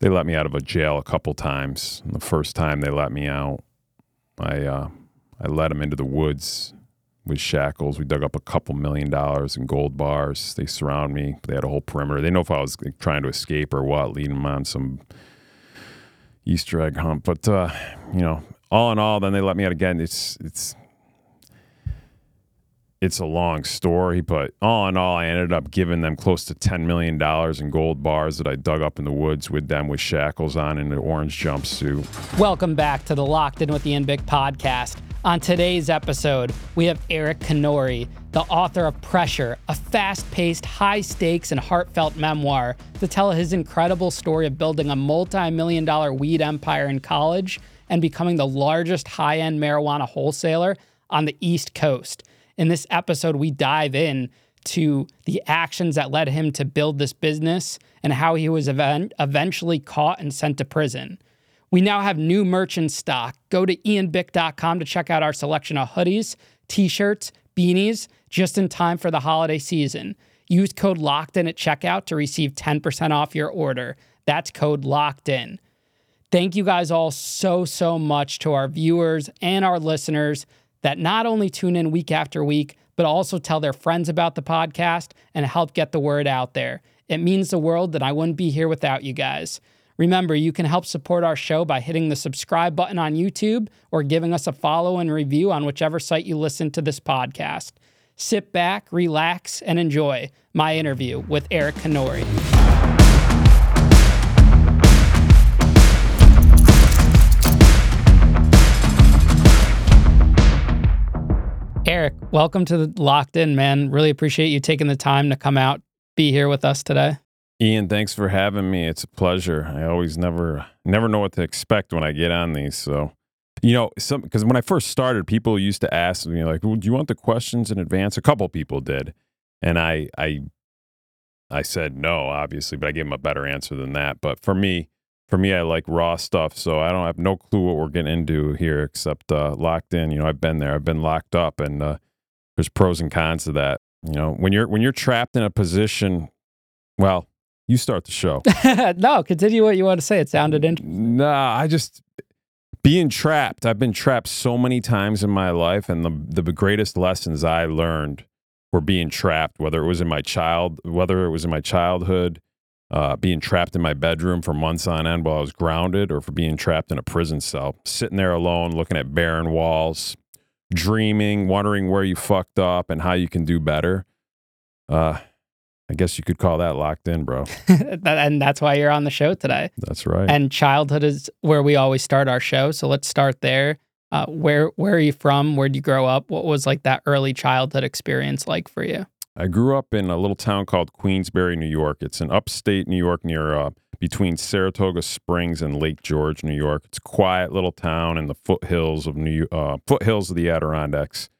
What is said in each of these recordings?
They let me out of a jail a couple times. And the first time they let me out, I uh, I led them into the woods with shackles. We dug up a couple million dollars in gold bars. They surround me. They had a whole perimeter. They know if I was like, trying to escape or what, leading them on some Easter egg hunt. But uh, you know, all in all, then they let me out again. It's it's it's a long story, but all in all, I ended up giving them close to $10 million in gold bars that I dug up in the woods with them with shackles on in an orange jumpsuit. Welcome back to the Locked In with Ian Bick podcast. On today's episode, we have Eric Canori, the author of Pressure, a fast paced, high stakes, and heartfelt memoir to tell his incredible story of building a multi million dollar weed empire in college and becoming the largest high end marijuana wholesaler on the East Coast. In this episode, we dive in to the actions that led him to build this business and how he was event- eventually caught and sent to prison. We now have new merch in stock. Go to ianbick.com to check out our selection of hoodies, t shirts, beanies, just in time for the holiday season. Use code LOCKED IN at checkout to receive 10% off your order. That's code LOCKED IN. Thank you guys all so, so much to our viewers and our listeners that not only tune in week after week, but also tell their friends about the podcast and help get the word out there. It means the world that I wouldn't be here without you guys. Remember, you can help support our show by hitting the subscribe button on YouTube or giving us a follow and review on whichever site you listen to this podcast. Sit back, relax, and enjoy my interview with Eric Canori. Eric, welcome to the Locked In, man. Really appreciate you taking the time to come out, be here with us today. Ian, thanks for having me. It's a pleasure. I always never never know what to expect when I get on these. So, you know, some because when I first started, people used to ask me like, well, "Do you want the questions in advance?" A couple people did, and I I I said no, obviously, but I gave them a better answer than that. But for me, for me, I like raw stuff, so I don't have no clue what we're getting into here, except uh, locked in. You know, I've been there, I've been locked up, and uh, there's pros and cons to that. You know, when you're when you're trapped in a position, well, you start the show. no, continue what you want to say. It sounded interesting. Nah, I just being trapped. I've been trapped so many times in my life, and the the greatest lessons I learned were being trapped. Whether it was in my child, whether it was in my childhood, uh, being trapped in my bedroom for months on end while I was grounded, or for being trapped in a prison cell, sitting there alone, looking at barren walls, dreaming, wondering where you fucked up and how you can do better. Uh, I guess you could call that locked in, bro. and that's why you're on the show today. That's right. And childhood is where we always start our show. So let's start there. Uh, where where are you from? Where'd you grow up? What was like that early childhood experience like for you? I grew up in a little town called Queensbury, New York. It's in upstate New York near uh, between Saratoga Springs and Lake George, New York. It's a quiet little town in the foothills of New uh, foothills of the Adirondacks.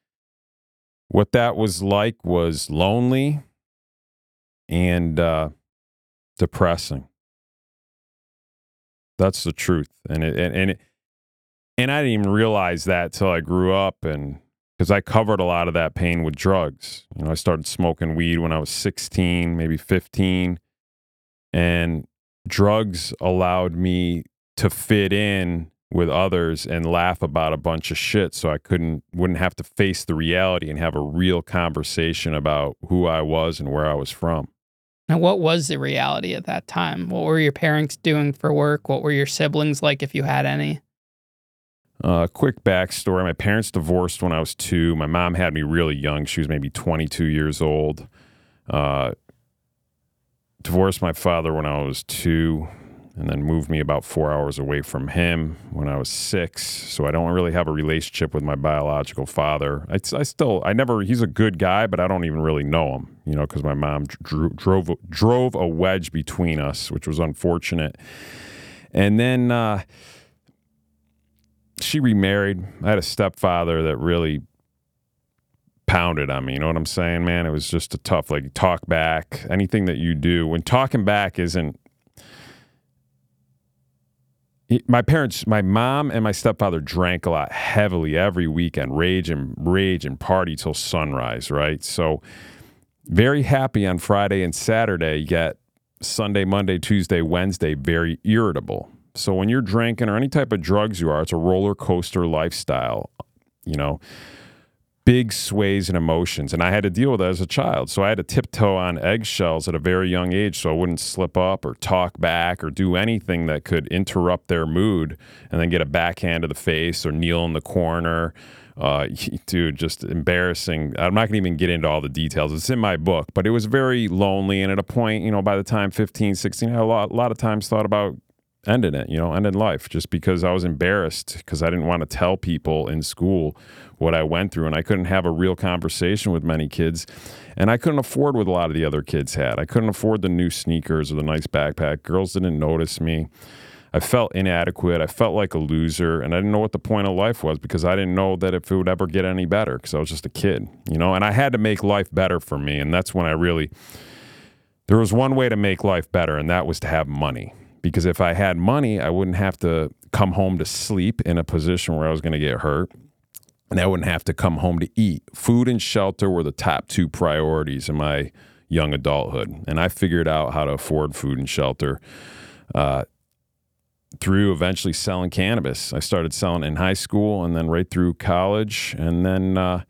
What that was like was lonely and uh, depressing. That's the truth, and it, and and, it, and I didn't even realize that till I grew up, and because I covered a lot of that pain with drugs. You know, I started smoking weed when I was 16, maybe 15, and drugs allowed me to fit in with others and laugh about a bunch of shit so I couldn't wouldn't have to face the reality and have a real conversation about who I was and where I was from. Now, what was the reality at that time? What were your parents doing for work? What were your siblings like, if you had any? Uh, quick backstory my parents divorced when I was two. My mom had me really young. She was maybe 22 years old. Uh, divorced my father when I was two and then moved me about four hours away from him when I was six. So I don't really have a relationship with my biological father. I, I still, I never, he's a good guy, but I don't even really know him, you know, because my mom drew, drove, drove a wedge between us, which was unfortunate. And then uh, she remarried. I had a stepfather that really pounded on me. You know what I'm saying, man? It was just a tough, like, talk back. Anything that you do, when talking back isn't. My parents, my mom and my stepfather drank a lot heavily every weekend, rage and rage and party till sunrise, right? So, very happy on Friday and Saturday, yet Sunday, Monday, Tuesday, Wednesday, very irritable. So when you're drinking or any type of drugs you are, it's a roller coaster lifestyle, you know, big sways and emotions. And I had to deal with that as a child. So I had to tiptoe on eggshells at a very young age so I wouldn't slip up or talk back or do anything that could interrupt their mood and then get a backhand to the face or kneel in the corner uh, dude, just embarrassing. I'm not going to even get into all the details. It's in my book, but it was very lonely. And at a point, you know, by the time 15, 16, I had lot, a lot of times thought about ending it, you know, ending life just because I was embarrassed because I didn't want to tell people in school what I went through. And I couldn't have a real conversation with many kids. And I couldn't afford what a lot of the other kids had. I couldn't afford the new sneakers or the nice backpack. Girls didn't notice me. I felt inadequate. I felt like a loser, and I didn't know what the point of life was because I didn't know that if it would ever get any better because I was just a kid, you know. And I had to make life better for me, and that's when I really. There was one way to make life better, and that was to have money. Because if I had money, I wouldn't have to come home to sleep in a position where I was going to get hurt. And I wouldn't have to come home to eat. Food and shelter were the top two priorities in my young adulthood. And I figured out how to afford food and shelter. Uh, through eventually selling cannabis. I started selling in high school and then right through college, and then uh,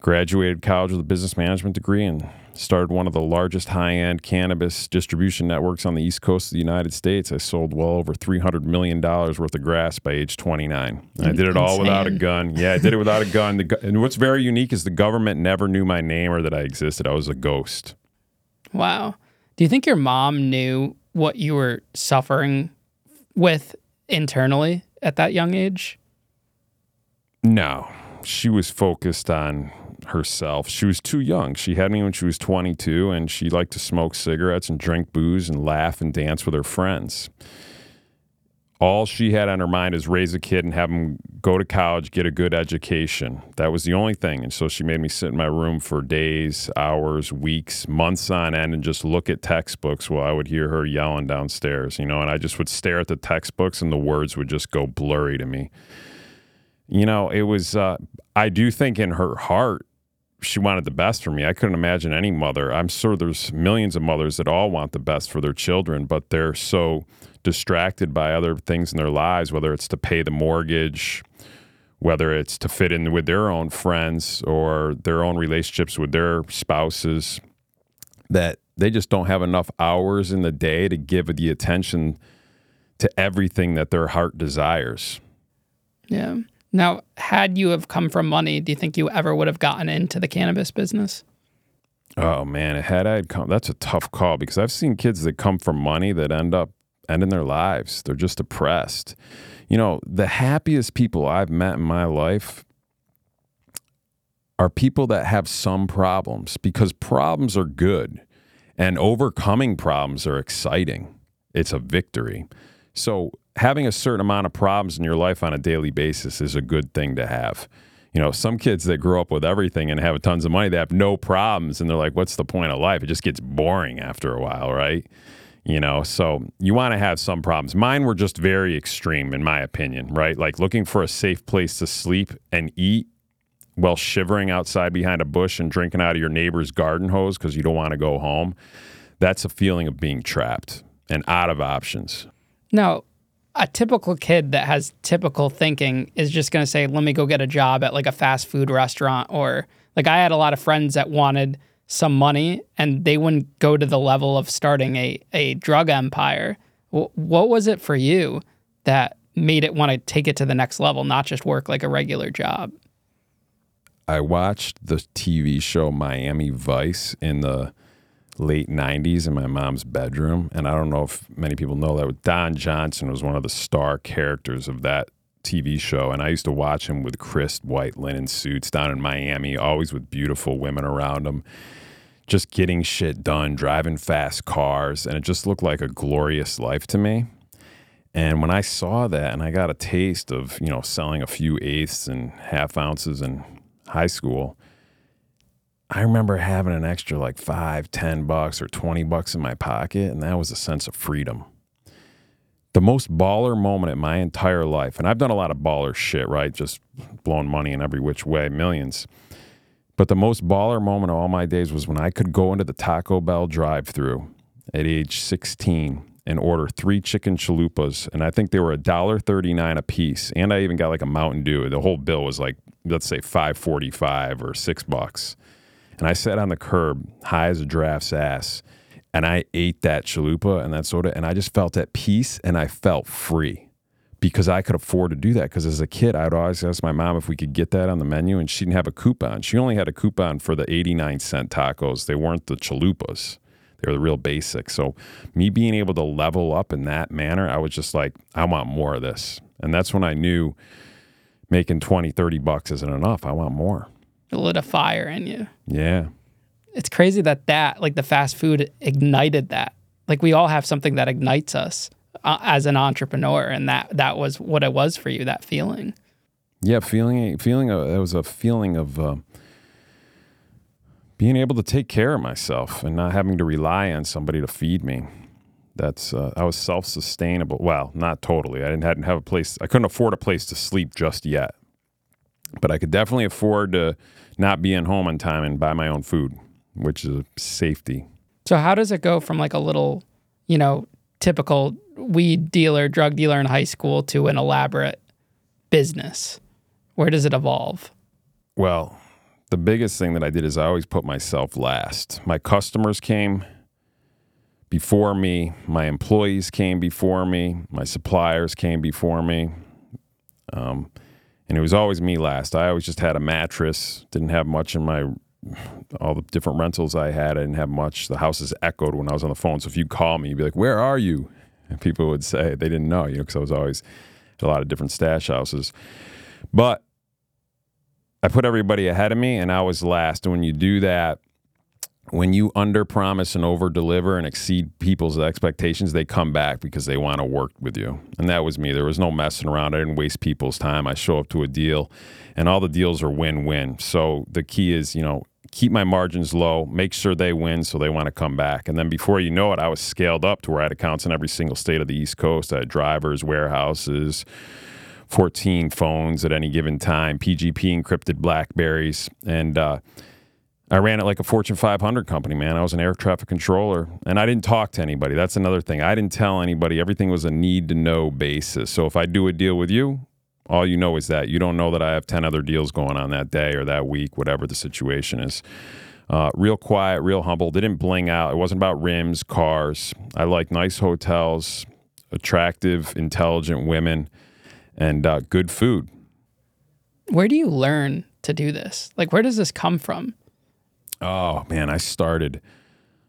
graduated college with a business management degree and started one of the largest high-end cannabis distribution networks on the east coast of the United States. I sold well over three hundred million dollars worth of grass by age twenty-nine. I did it all without a gun. Yeah, I did it without a gun. The, and what's very unique is the government never knew my name or that I existed. I was a ghost. Wow. Do you think your mom knew what you were suffering with internally at that young age? No, she was focused on herself. She was too young. She had me when she was 22, and she liked to smoke cigarettes and drink booze and laugh and dance with her friends all she had on her mind is raise a kid and have him go to college, get a good education. That was the only thing. And so she made me sit in my room for days, hours, weeks, months on end and just look at textbooks while I would hear her yelling downstairs, you know, and I just would stare at the textbooks and the words would just go blurry to me. You know, it was, uh, I do think in her heart, she wanted the best for me. I couldn't imagine any mother. I'm sure there's millions of mothers that all want the best for their children, but they're so distracted by other things in their lives, whether it's to pay the mortgage, whether it's to fit in with their own friends or their own relationships with their spouses, that they just don't have enough hours in the day to give the attention to everything that their heart desires. Yeah. Now, had you have come from money, do you think you ever would have gotten into the cannabis business? Oh man, had I come, that's a tough call because I've seen kids that come from money that end up ending their lives. They're just depressed. You know, the happiest people I've met in my life are people that have some problems because problems are good and overcoming problems are exciting. It's a victory. So, having a certain amount of problems in your life on a daily basis is a good thing to have. You know, some kids that grow up with everything and have tons of money, they have no problems and they're like, what's the point of life? It just gets boring after a while, right? you know so you want to have some problems mine were just very extreme in my opinion right like looking for a safe place to sleep and eat while shivering outside behind a bush and drinking out of your neighbor's garden hose because you don't want to go home that's a feeling of being trapped and out of options now a typical kid that has typical thinking is just going to say let me go get a job at like a fast food restaurant or like i had a lot of friends that wanted some money and they wouldn't go to the level of starting a, a drug empire. what was it for you that made it want to take it to the next level, not just work like a regular job? I watched the TV show Miami Vice in the late 90s in my mom's bedroom. And I don't know if many people know that Don Johnson was one of the star characters of that TV show. And I used to watch him with crisp white linen suits down in Miami, always with beautiful women around him just getting shit done, driving fast cars, and it just looked like a glorious life to me. And when I saw that and I got a taste of, you know, selling a few eighths and half ounces in high school, I remember having an extra like five, ten bucks or 20 bucks in my pocket. And that was a sense of freedom. The most baller moment in my entire life, and I've done a lot of baller shit, right? Just blowing money in every which way, millions. But the most baller moment of all my days was when I could go into the Taco Bell drive through at age 16 and order three chicken chalupas, and I think they were a dollar thirty nine a piece. And I even got like a Mountain Dew. The whole bill was like let's say five forty five or six bucks. And I sat on the curb, high as a giraffe's ass, and I ate that chalupa and that soda, and I just felt at peace and I felt free because I could afford to do that. Because as a kid, I'd always ask my mom if we could get that on the menu, and she didn't have a coupon. She only had a coupon for the 89 cent tacos. They weren't the chalupas. They were the real basics. So me being able to level up in that manner, I was just like, I want more of this. And that's when I knew making 20, 30 bucks isn't enough. I want more. It lit a fire in you. Yeah. It's crazy that that, like the fast food, ignited that. Like we all have something that ignites us uh, as an entrepreneur, and that that was what it was for you. That feeling. Yeah, feeling feeling uh, it was a feeling of uh, being able to take care of myself and not having to rely on somebody to feed me. That's uh, I was self sustainable. Well, not totally. I didn't hadn't have a place. I couldn't afford a place to sleep just yet, but I could definitely afford to not be in home on time and buy my own food, which is a safety. So how does it go from like a little, you know, typical weed dealer, drug dealer in high school to an elaborate business? Where does it evolve? Well, the biggest thing that I did is I always put myself last. My customers came before me, my employees came before me, my suppliers came before me. Um, and it was always me last. I always just had a mattress, didn't have much in my all the different rentals I had. I didn't have much. The houses echoed when I was on the phone. So if you call me, you'd be like, "Where are you?" And people would say they didn't know, you know, because I was always at a lot of different stash houses. But I put everybody ahead of me and I was last. And when you do that, when you under promise and over deliver and exceed people's expectations, they come back because they want to work with you. And that was me. There was no messing around. I didn't waste people's time. I show up to a deal and all the deals are win win. So the key is, you know, keep my margins low, make sure they win so they want to come back. And then before you know it, I was scaled up to where I had accounts in every single state of the East Coast. I had drivers, warehouses, 14 phones at any given time, PGP encrypted Blackberries. And uh, I ran it like a Fortune 500 company, man. I was an air traffic controller and I didn't talk to anybody. That's another thing. I didn't tell anybody. Everything was a need to know basis. So if I do a deal with you, all you know is that. You don't know that I have 10 other deals going on that day or that week, whatever the situation is. Uh, real quiet, real humble. Didn't bling out. It wasn't about rims, cars. I like nice hotels, attractive, intelligent women and uh, good food. Where do you learn to do this? Like, where does this come from? Oh man, I started.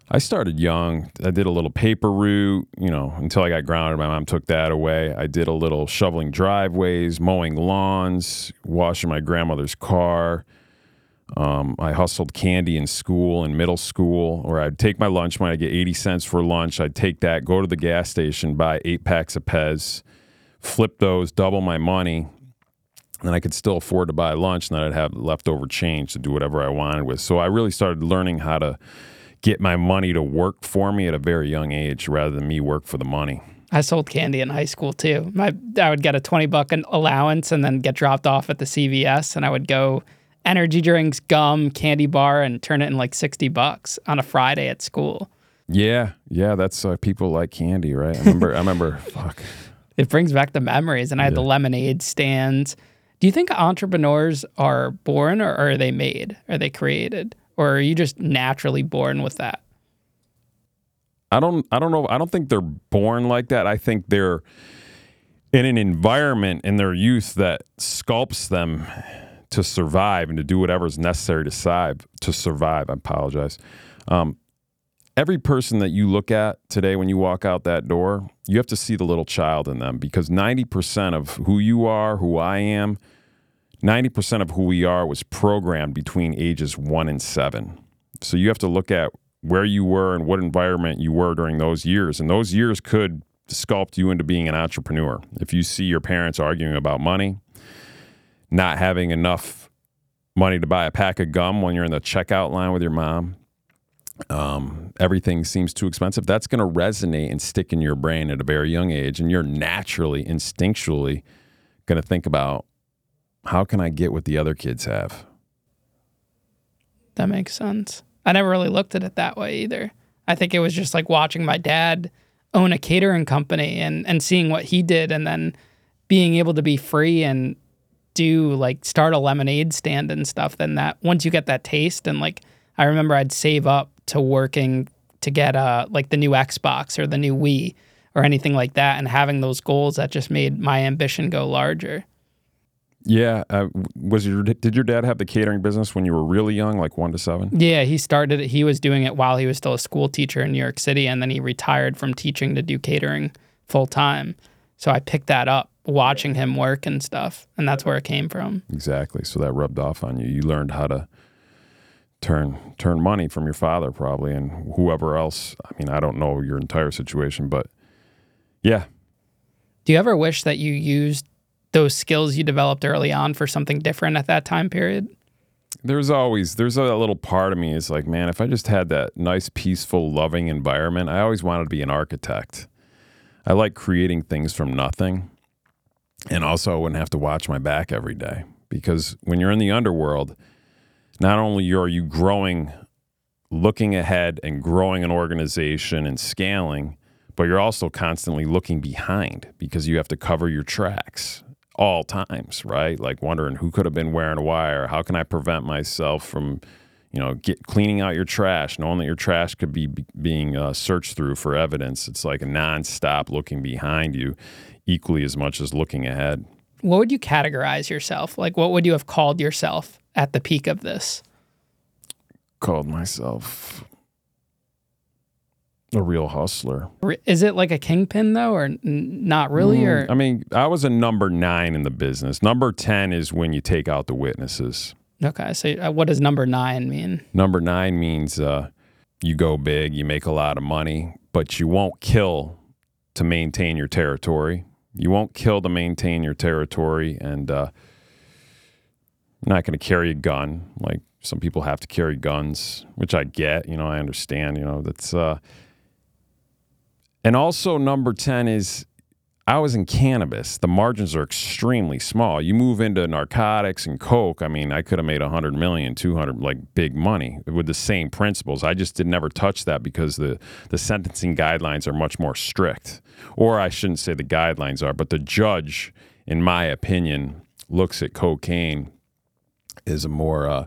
I started young. I did a little paper route, you know, until I got grounded. My mom took that away. I did a little shoveling driveways, mowing lawns, washing my grandmother's car. Um, I hustled candy in school in middle school, or I'd take my lunch money. I'd get 80 cents for lunch. I'd take that, go to the gas station, buy eight packs of Pez, flip those, double my money, and I could still afford to buy lunch, and then I'd have leftover change to do whatever I wanted with. So I really started learning how to get my money to work for me at a very young age, rather than me work for the money. I sold candy in high school too. My I would get a twenty buck allowance and then get dropped off at the CVS, and I would go energy drinks, gum, candy bar, and turn it in like sixty bucks on a Friday at school. Yeah, yeah, that's uh, people like candy, right? I remember. I remember. Fuck it brings back the memories. And I had yeah. the lemonade stands. Do you think entrepreneurs are born or are they made? Are they created? Or are you just naturally born with that? I don't I don't know. I don't think they're born like that. I think they're in an environment in their youth that sculpts them to survive and to do whatever is necessary to survive. To survive, I apologize. Um, every person that you look at today when you walk out that door, you have to see the little child in them because 90% of who you are, who I am, 90% of who we are was programmed between ages one and seven. So you have to look at where you were and what environment you were during those years. And those years could sculpt you into being an entrepreneur. If you see your parents arguing about money, not having enough money to buy a pack of gum when you're in the checkout line with your mom, um, everything seems too expensive. That's going to resonate and stick in your brain at a very young age, and you're naturally, instinctually going to think about how can I get what the other kids have. That makes sense. I never really looked at it that way either. I think it was just like watching my dad own a catering company and and seeing what he did and then being able to be free and do like start a lemonade stand and stuff then that once you get that taste and like I remember I'd save up to working to get uh like the new Xbox or the new Wii or anything like that and having those goals that just made my ambition go larger. Yeah, uh, was your did your dad have the catering business when you were really young, like one to seven? Yeah, he started it. He was doing it while he was still a school teacher in New York City, and then he retired from teaching to do catering full time. So I picked that up watching him work and stuff, and that's where it came from. Exactly. So that rubbed off on you. You learned how to turn turn money from your father, probably, and whoever else. I mean, I don't know your entire situation, but yeah. Do you ever wish that you used those skills you developed early on for something different at that time period? There's always there's a little part of me is like, man, if I just had that nice, peaceful, loving environment, I always wanted to be an architect. I like creating things from nothing. And also I wouldn't have to watch my back every day. Because when you're in the underworld, not only are you growing, looking ahead and growing an organization and scaling, but you're also constantly looking behind because you have to cover your tracks all times, right? Like wondering who could have been wearing a wire. How can I prevent myself from, you know, get cleaning out your trash, knowing that your trash could be, be being uh, searched through for evidence. It's like a nonstop looking behind you, equally as much as looking ahead. What would you categorize yourself? Like, what would you have called yourself at the peak of this? Called myself a real hustler. Is it like a kingpin though, or n- not really? Or I mean, I was a number nine in the business. Number ten is when you take out the witnesses. okay, so uh, what does number nine mean? Number nine means uh, you go big, you make a lot of money, but you won't kill to maintain your territory. You won't kill to maintain your territory, and uh, you're not going to carry a gun like some people have to carry guns, which I get. You know, I understand. You know, that's. Uh, and also, number 10 is I was in cannabis. The margins are extremely small. You move into narcotics and coke, I mean, I could have made 100 million, 200 like big money with the same principles. I just did never touch that because the the sentencing guidelines are much more strict. Or I shouldn't say the guidelines are, but the judge in my opinion looks at cocaine as a more uh,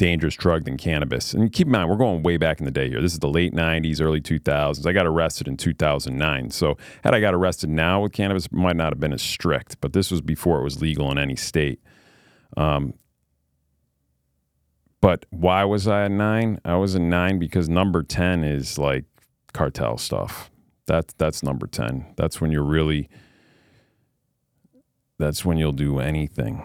dangerous drug than cannabis. And keep in mind, we're going way back in the day here. This is the late 90s, early 2000s. I got arrested in 2009. So, had I got arrested now with cannabis, it might not have been as strict, but this was before it was legal in any state. Um, but why was I at nine? I was a nine because number 10 is like cartel stuff. That, that's number 10. That's when you're really, that's when you'll do anything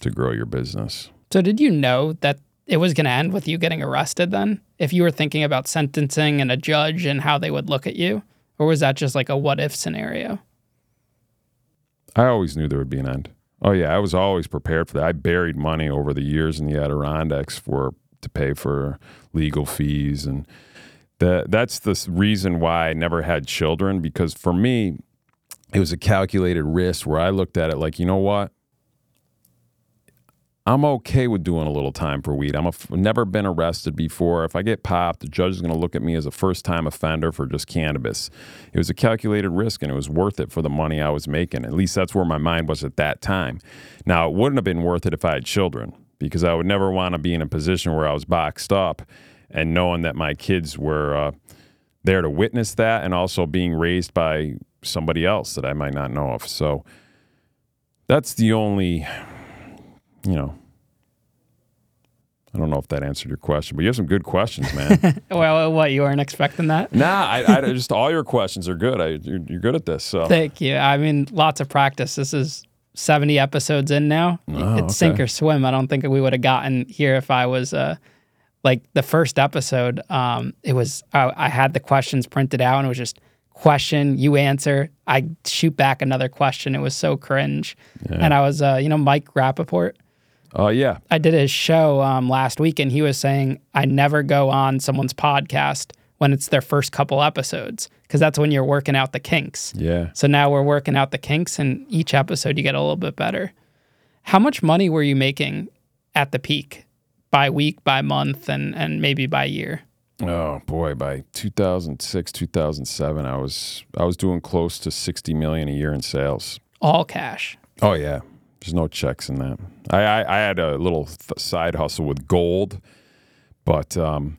to grow your business. So, did you know that it was going to end with you getting arrested then? If you were thinking about sentencing and a judge and how they would look at you? Or was that just like a what if scenario? I always knew there would be an end. Oh yeah, I was always prepared for that. I buried money over the years in the Adirondacks for to pay for legal fees and that that's the reason why I never had children because for me it was a calculated risk where I looked at it like, you know what? I'm okay with doing a little time for weed. I'm never been arrested before. If I get popped, the judge is going to look at me as a first time offender for just cannabis. It was a calculated risk and it was worth it for the money I was making. At least that's where my mind was at that time. Now, it wouldn't have been worth it if I had children because I would never want to be in a position where I was boxed up and knowing that my kids were uh, there to witness that and also being raised by somebody else that I might not know of. So that's the only you know, I don't know if that answered your question, but you have some good questions, man. well, what you weren't expecting that? nah, I, I just all your questions are good. I, you're, you're, good at this. So thank you. I mean, lots of practice. This is 70 episodes in now. Oh, it's okay. sink or swim. I don't think we would have gotten here if I was uh, like the first episode. Um, it was I, I had the questions printed out and it was just question, you answer, I shoot back another question. It was so cringe. And I was, uh, you know, Mike Rapaport. Oh yeah, I did his show um, last week, and he was saying I never go on someone's podcast when it's their first couple episodes because that's when you're working out the kinks. yeah. So now we're working out the kinks, and each episode you get a little bit better. How much money were you making at the peak by week, by month, and and maybe by year? Oh boy, by 2006, 2007, I was I was doing close to 60 million a year in sales. All cash. Oh yeah, there's no checks in that. I I, I had a little th- side hustle with gold, but um,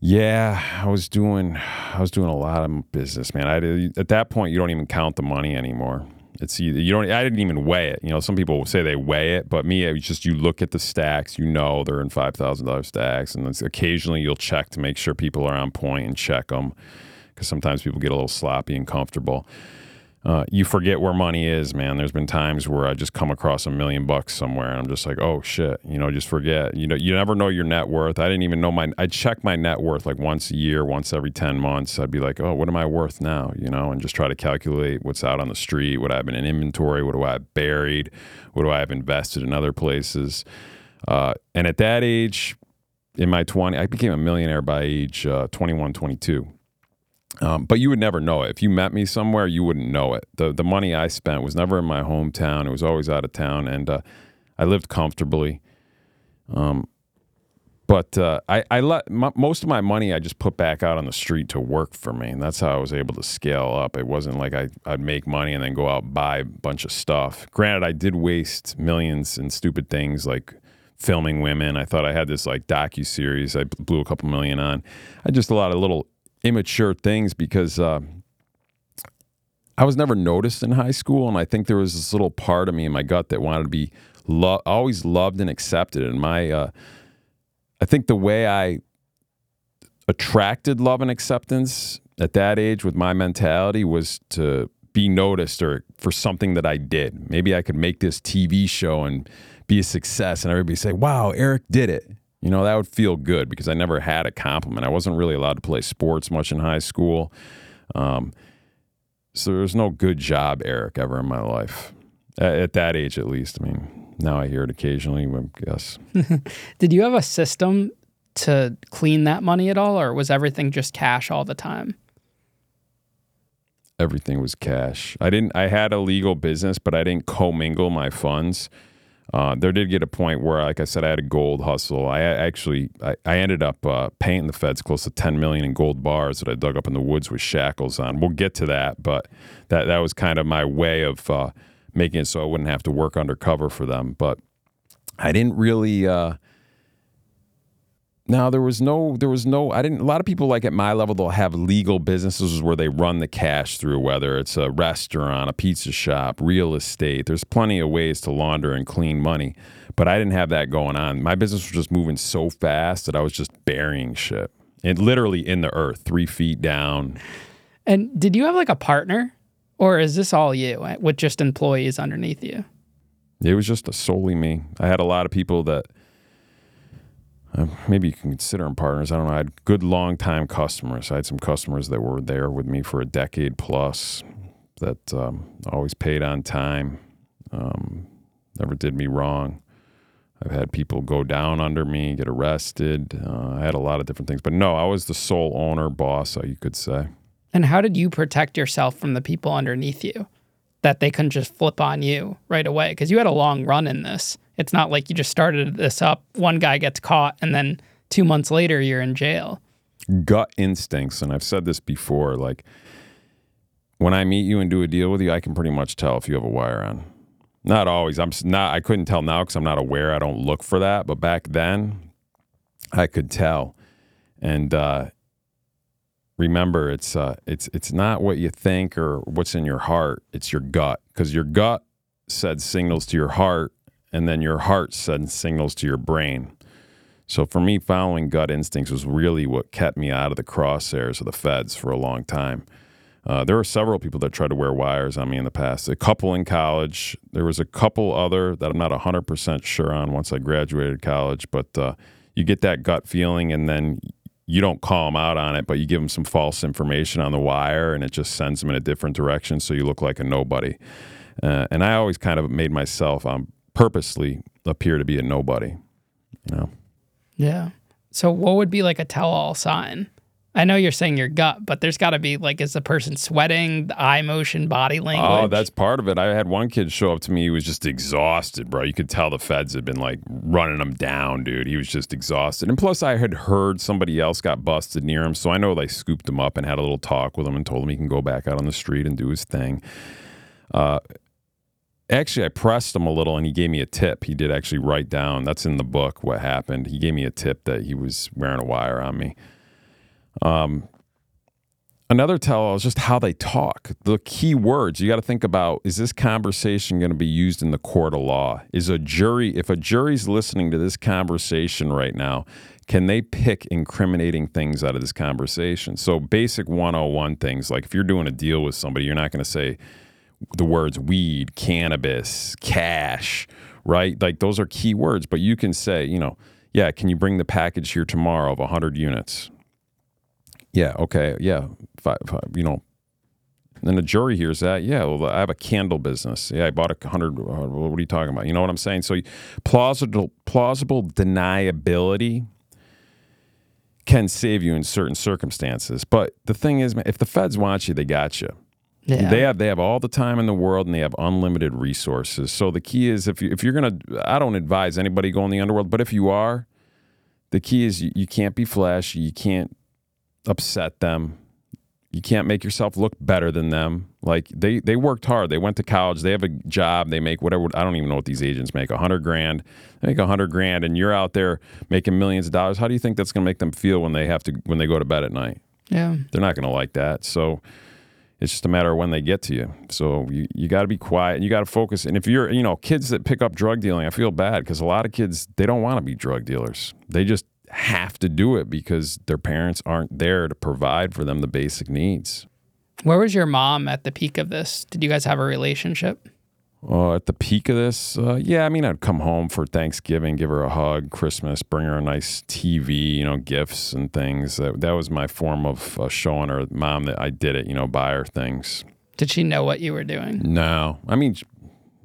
yeah, I was doing I was doing a lot of business, man. I at that point you don't even count the money anymore. It's either you don't. I didn't even weigh it. You know, some people say they weigh it, but me, it's just you look at the stacks. You know, they're in five thousand dollars stacks, and occasionally you'll check to make sure people are on point and check them because sometimes people get a little sloppy and comfortable. Uh, you forget where money is, man. There's been times where I just come across a million bucks somewhere, and I'm just like, oh shit, you know, just forget. You know, you never know your net worth. I didn't even know my. I check my net worth like once a year, once every ten months. I'd be like, oh, what am I worth now? You know, and just try to calculate what's out on the street, what I have in inventory, what do I have buried, what do I have invested in other places. Uh, and at that age, in my 20, I became a millionaire by age uh, 21, 22. Um, but you would never know it. If you met me somewhere, you wouldn't know it. The the money I spent was never in my hometown. It was always out of town, and uh, I lived comfortably. Um, but uh, I, I let most of my money I just put back out on the street to work for me, and that's how I was able to scale up. It wasn't like I, I'd make money and then go out and buy a bunch of stuff. Granted, I did waste millions in stupid things like filming women. I thought I had this like docu series I blew a couple million on. I just a lot of little immature things because uh, I was never noticed in high school, and I think there was this little part of me in my gut that wanted to be lo- always loved and accepted. And my, uh, I think the way I attracted love and acceptance at that age with my mentality was to be noticed or for something that I did. Maybe I could make this TV show and be a success, and everybody say, "Wow, Eric did it." You know, that would feel good because I never had a compliment. I wasn't really allowed to play sports much in high school. Um, so there was no good job, Eric, ever in my life. At, at that age, at least. I mean, now I hear it occasionally, I guess. Did you have a system to clean that money at all, or was everything just cash all the time? Everything was cash. I didn't. I had a legal business, but I didn't commingle my funds. Uh, there did get a point where, like I said, I had a gold hustle. I actually, I, I ended up uh, paying the feds close to ten million in gold bars that I dug up in the woods with shackles on. We'll get to that, but that that was kind of my way of uh, making it so I wouldn't have to work undercover for them. But I didn't really. Uh, no, there was no, there was no. I didn't. A lot of people like at my level, they'll have legal businesses where they run the cash through, whether it's a restaurant, a pizza shop, real estate. There's plenty of ways to launder and clean money, but I didn't have that going on. My business was just moving so fast that I was just burying shit, and literally in the earth, three feet down. And did you have like a partner, or is this all you eh, with just employees underneath you? It was just solely me. I had a lot of people that uh, maybe you can consider them partners. I don't know. I had good long time customers. I had some customers that were there with me for a decade plus that um, always paid on time, um, never did me wrong. I've had people go down under me, get arrested. Uh, I had a lot of different things. But no, I was the sole owner, boss, uh, you could say. And how did you protect yourself from the people underneath you that they couldn't just flip on you right away? Because you had a long run in this. It's not like you just started this up, one guy gets caught, and then two months later you're in jail. Gut instincts, and I've said this before, like when I meet you and do a deal with you, I can pretty much tell if you have a wire on. Not always. I'm not. I couldn't tell now because I'm not aware. I don't look for that. But back then, I could tell. And uh, remember, it's uh, it's it's not what you think or what's in your heart. It's your gut because your gut sends signals to your heart, and then your heart sends signals to your brain. So for me, following gut instincts was really what kept me out of the crosshairs of the feds for a long time. Uh, there were several people that tried to wear wires on me in the past. A couple in college. There was a couple other that I'm not 100% sure on once I graduated college, but uh, you get that gut feeling and then you don't call them out on it, but you give them some false information on the wire, and it just sends them in a different direction, so you look like a nobody. Uh, and I always kind of made myself um, purposely appear to be a nobody. You know. Yeah. So what would be like a tell-all sign? I know you're saying your gut, but there's got to be like, is the person sweating, the eye motion, body language? Oh, that's part of it. I had one kid show up to me. He was just exhausted, bro. You could tell the feds had been like running him down, dude. He was just exhausted. And plus, I had heard somebody else got busted near him. So I know they scooped him up and had a little talk with him and told him he can go back out on the street and do his thing. Uh, actually, I pressed him a little and he gave me a tip. He did actually write down, that's in the book, what happened. He gave me a tip that he was wearing a wire on me. Um, another tell is just how they talk. The key words you got to think about: is this conversation going to be used in the court of law? Is a jury, if a jury's listening to this conversation right now, can they pick incriminating things out of this conversation? So basic 101 things like if you're doing a deal with somebody, you're not going to say the words weed, cannabis, cash, right? Like those are key words, but you can say, you know, yeah, can you bring the package here tomorrow of 100 units? Yeah. Okay. Yeah. Five, five, you know, then the jury hears that. Yeah. Well, I have a candle business. Yeah. I bought a hundred. Uh, what are you talking about? You know what I'm saying? So plausible, plausible deniability can save you in certain circumstances. But the thing is, if the feds want you, they got you. Yeah. They have they have all the time in the world and they have unlimited resources. So the key is if you if you're gonna I don't advise anybody go in the underworld, but if you are, the key is you, you can't be flashy, you can't upset them. You can't make yourself look better than them. Like they they worked hard. They went to college. They have a job. They make whatever. I don't even know what these agents make. A hundred grand. They make a hundred grand, and you're out there making millions of dollars. How do you think that's going to make them feel when they have to when they go to bed at night? Yeah, they're not going to like that. So it's just a matter of when they get to you. So you, you got to be quiet and you got to focus. And if you're, you know, kids that pick up drug dealing, I feel bad because a lot of kids, they don't want to be drug dealers. They just have to do it because their parents aren't there to provide for them the basic needs. Where was your mom at the peak of this? Did you guys have a relationship? Uh, at the peak of this, uh, yeah, I mean, I'd come home for Thanksgiving, give her a hug, Christmas, bring her a nice TV, you know, gifts and things. That, that was my form of uh, showing her, mom, that I did it, you know, buy her things. Did she know what you were doing? No. I mean,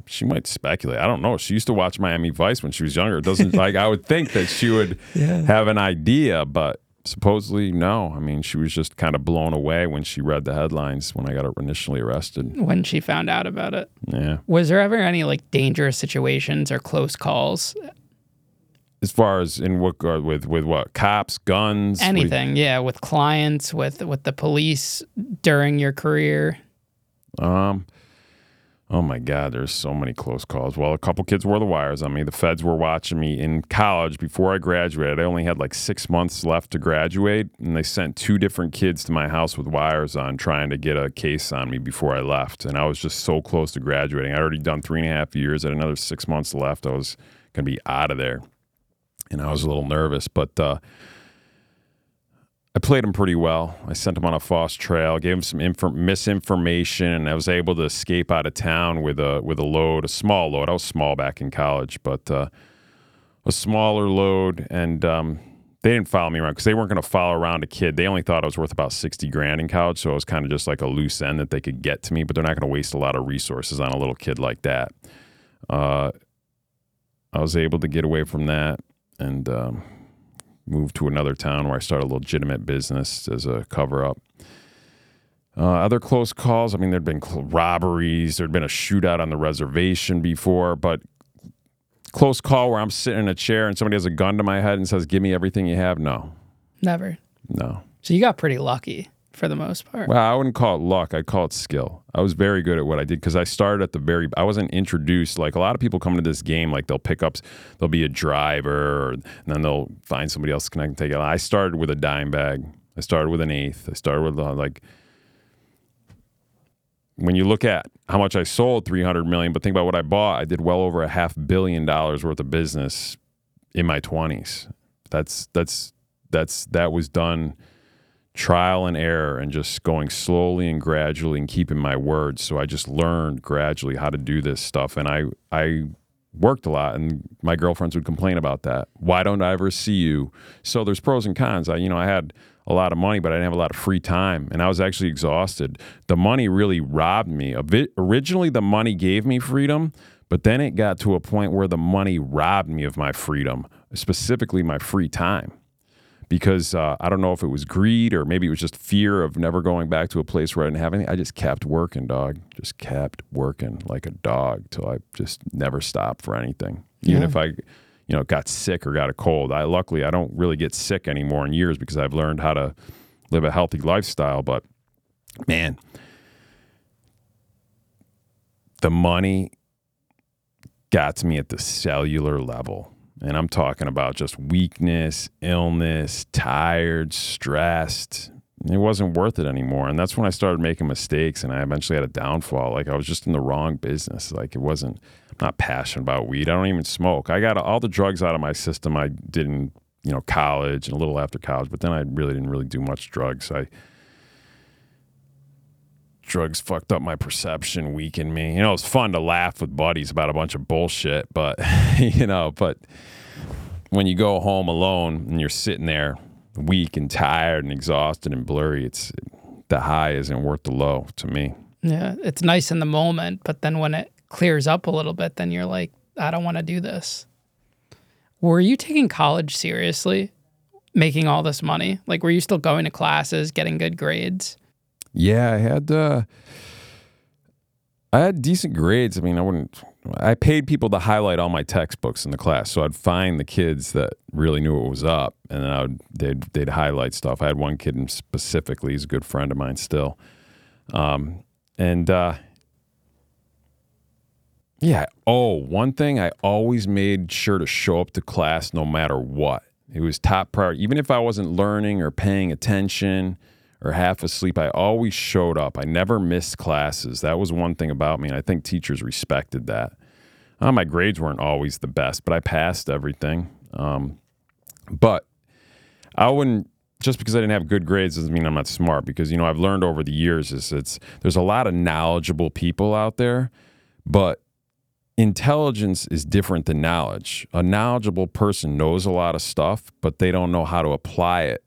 she might speculate. I don't know. She used to watch Miami Vice when she was younger. It doesn't like I would think that she would yeah. have an idea, but supposedly no. I mean, she was just kind of blown away when she read the headlines when I got initially arrested. When she found out about it. Yeah. Was there ever any like dangerous situations or close calls? As far as in what uh, with with what cops, guns, anything, yeah, with clients, with with the police during your career. Um, Oh my God, there's so many close calls. Well, a couple kids wore the wires on me. The feds were watching me in college before I graduated. I only had like six months left to graduate, and they sent two different kids to my house with wires on, trying to get a case on me before I left. And I was just so close to graduating. I'd already done three and a half years. I had another six months left. I was going to be out of there, and I was a little nervous, but. Uh, I played him pretty well. I sent him on a false trail, gave him some inf- misinformation, and I was able to escape out of town with a with a load, a small load. I was small back in college, but uh, a smaller load, and um, they didn't follow me around because they weren't going to follow around a kid. They only thought I was worth about sixty grand in college, so it was kind of just like a loose end that they could get to me. But they're not going to waste a lot of resources on a little kid like that. Uh, I was able to get away from that, and. Um, moved to another town where I started a legitimate business as a cover up. Uh, other close calls, I mean, there'd been robberies, there'd been a shootout on the reservation before, but close call where I'm sitting in a chair and somebody has a gun to my head and says, Give me everything you have? No. Never. No. So you got pretty lucky for the most part. Well, I wouldn't call it luck. I'd call it skill. I was very good at what I did because I started at the very. I wasn't introduced like a lot of people come into this game. Like they'll pick up, they'll be a driver, or, and then they'll find somebody else can take it. I started with a dime bag. I started with an eighth. I started with uh, like. When you look at how much I sold, three hundred million, but think about what I bought. I did well over a half billion dollars worth of business in my twenties. That's that's that's that was done trial and error and just going slowly and gradually and keeping my word. So I just learned gradually how to do this stuff. And I, I worked a lot and my girlfriends would complain about that. Why don't i ever see you? So there's pros and cons. I you know i had a lot of money but i didn't have a lot of free time. And i was actually exhausted. The money really robbed me originally the money gave me freedom but then it got to a point where the money robbed me of my freedom specifically my free time because uh, I don't know if it was greed or maybe it was just fear of never going back to a place where I didn't have anything. I just kept working, dog. Just kept working like a dog till I just never stopped for anything. Even yeah. if I, you know, got sick or got a cold. I luckily I don't really get sick anymore in years because I've learned how to live a healthy lifestyle. But man, the money got to me at the cellular level and I'm talking about just weakness, illness, tired, stressed. It wasn't worth it anymore. And that's when I started making mistakes and I eventually had a downfall. Like I was just in the wrong business. Like it wasn't, I'm not passionate about weed. I don't even smoke. I got all the drugs out of my system I did in, you know, college and a little after college, but then I really didn't really do much drugs. I, drugs fucked up my perception, weakened me. You know, it's fun to laugh with buddies about a bunch of bullshit, but you know, but when you go home alone and you're sitting there weak and tired and exhausted and blurry, it's the high isn't worth the low to me. Yeah, it's nice in the moment, but then when it clears up a little bit, then you're like, I don't want to do this. Were you taking college seriously? Making all this money? Like were you still going to classes, getting good grades? Yeah, I had uh, I had decent grades. I mean, I wouldn't. I paid people to highlight all my textbooks in the class, so I'd find the kids that really knew what was up, and then I would they'd they'd highlight stuff. I had one kid specifically; he's a good friend of mine still, um, and uh, yeah. Oh, one thing I always made sure to show up to class no matter what. It was top priority, even if I wasn't learning or paying attention or half asleep. I always showed up. I never missed classes. That was one thing about me, and I think teachers respected that. Uh, my grades weren't always the best, but I passed everything. Um, but I wouldn't just because I didn't have good grades doesn't mean I'm not smart. Because you know I've learned over the years is it's there's a lot of knowledgeable people out there, but intelligence is different than knowledge. A knowledgeable person knows a lot of stuff, but they don't know how to apply it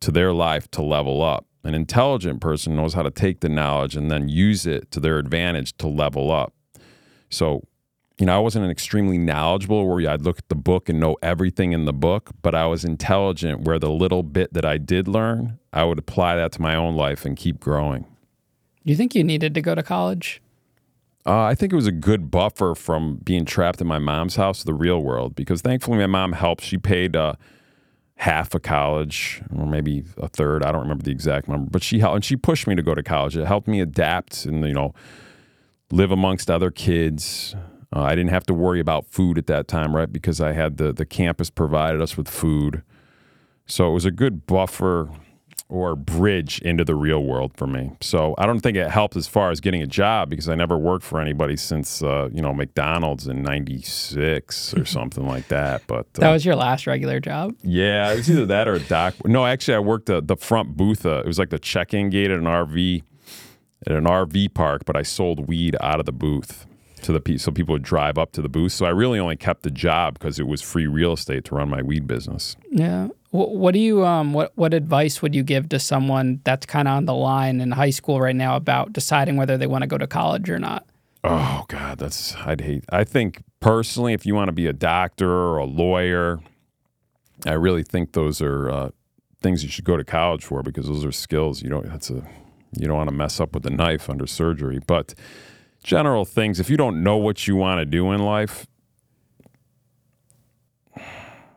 to their life to level up. An intelligent person knows how to take the knowledge and then use it to their advantage to level up. So, you know, I wasn't an extremely knowledgeable where I'd look at the book and know everything in the book, but I was intelligent where the little bit that I did learn, I would apply that to my own life and keep growing. You think you needed to go to college? Uh, I think it was a good buffer from being trapped in my mom's house to the real world because thankfully my mom helped. She paid uh, half a college or maybe a third. I don't remember the exact number, but she helped and she pushed me to go to college. It helped me adapt and you know live amongst other kids. Uh, I didn't have to worry about food at that time, right? Because I had the the campus provided us with food, so it was a good buffer or bridge into the real world for me. So I don't think it helped as far as getting a job because I never worked for anybody since uh, you know McDonald's in '96 or something like that. But uh, that was your last regular job. Yeah, it was either that or a doc. No, actually, I worked the the front booth. Uh, it was like the check-in gate at an RV at an RV park, but I sold weed out of the booth to the so people would drive up to the booth. So I really only kept the job because it was free real estate to run my weed business. Yeah. What, what do you um what what advice would you give to someone that's kind of on the line in high school right now about deciding whether they want to go to college or not? Oh God, that's I'd hate. I think personally, if you want to be a doctor or a lawyer, I really think those are uh, things you should go to college for because those are skills you don't. That's a you don't want to mess up with a knife under surgery. But general things, if you don't know what you want to do in life,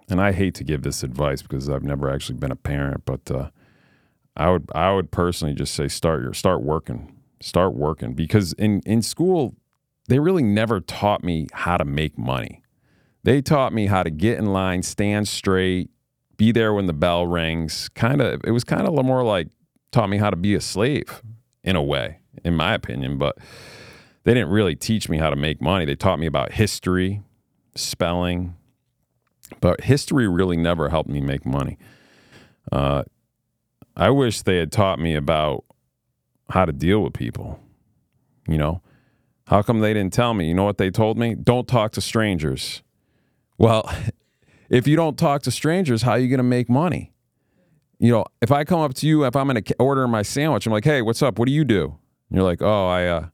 and I hate to give this advice because I've never actually been a parent, but uh, I would I would personally just say start your start working, start working because in in school they really never taught me how to make money. They taught me how to get in line, stand straight, be there when the bell rings. Kind of it was kind of more like taught me how to be a slave in a way, in my opinion, but they didn't really teach me how to make money. They taught me about history, spelling, but history really never helped me make money. Uh, I wish they had taught me about how to deal with people. You know, How come they didn't tell me? You know what they told me? Don't talk to strangers. Well, if you don't talk to strangers, how are you going to make money? You know, if I come up to you, if I'm going to order my sandwich, I'm like, hey, what's up? What do you do? And you're like, oh, I, uh,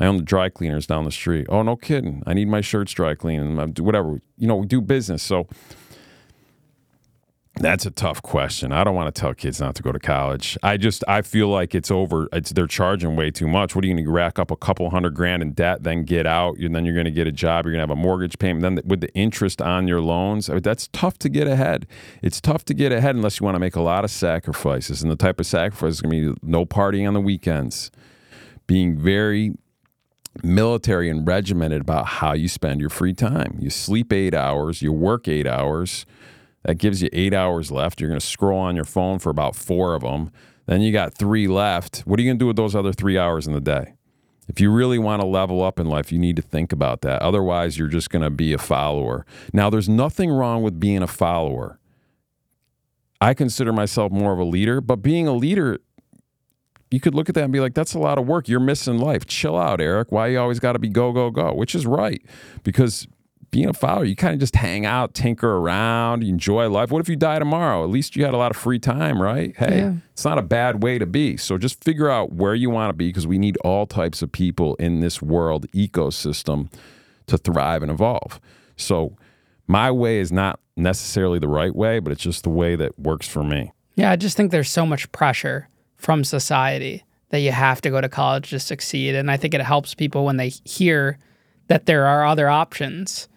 I own the dry cleaners down the street. Oh, no kidding. I need my shirts dry cleaned, and whatever. You know, we do business. So that's a tough question. I don't want to tell kids not to go to college. I just I feel like it's over. It's they're charging way too much. What are you going to rack up a couple hundred grand in debt, then get out, and then you're going to get a job. You're going to have a mortgage payment. Then with the interest on your loans, I mean, that's tough to get ahead. It's tough to get ahead unless you want to make a lot of sacrifices. And the type of sacrifice is going to be no partying on the weekends, being very military and regimented about how you spend your free time. You sleep eight hours, you work eight hours that gives you eight hours left. You're going to scroll on your phone for about four of them. Then you got three left. What are you going to do with those other three hours in the day? If you really want to level up in life, you need to think about that. Otherwise, you're just going to be a follower. Now, there's nothing wrong with being a follower. I consider myself more of a leader, but being a leader, you could look at that and be like, that's a lot of work. You're missing life. Chill out, Eric. Why you always got to be go, go, go? Which is right because being a follower, you kind of just hang out, tinker around, enjoy life. What if you die tomorrow? At least you had a lot of free time, right? Hey, yeah. it's not a bad way to be. So just figure out where you want to be because we need all types of people in this world ecosystem to thrive and evolve. So my way is not necessarily the right way, but it's just the way that works for me. Yeah, I just think there's so much pressure from society that you have to go to college to succeed. And I think it helps people when they hear that there are other options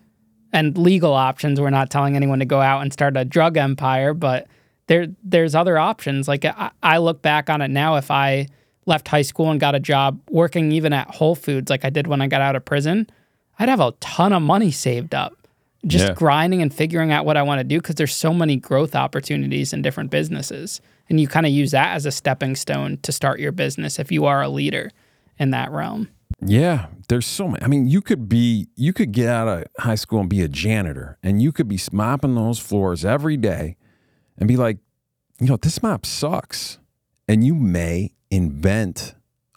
and legal options. We're not telling anyone to go out and start a drug empire, but there there's other options. Like I, I look back on it now, if I left high school and got a job working even at Whole Foods, like I did when I got out of prison, I'd have a ton of money saved up just yeah. grinding and figuring out what I want to do because there's so many growth opportunities in different businesses. And you kind of use that as a stepping stone to start your business if you are a leader in that realm. Yeah, there's so many. I mean, you could be, you could get out of high school and be a janitor, and you could be mopping those floors every day, and be like, you know, this mop sucks, and you may invent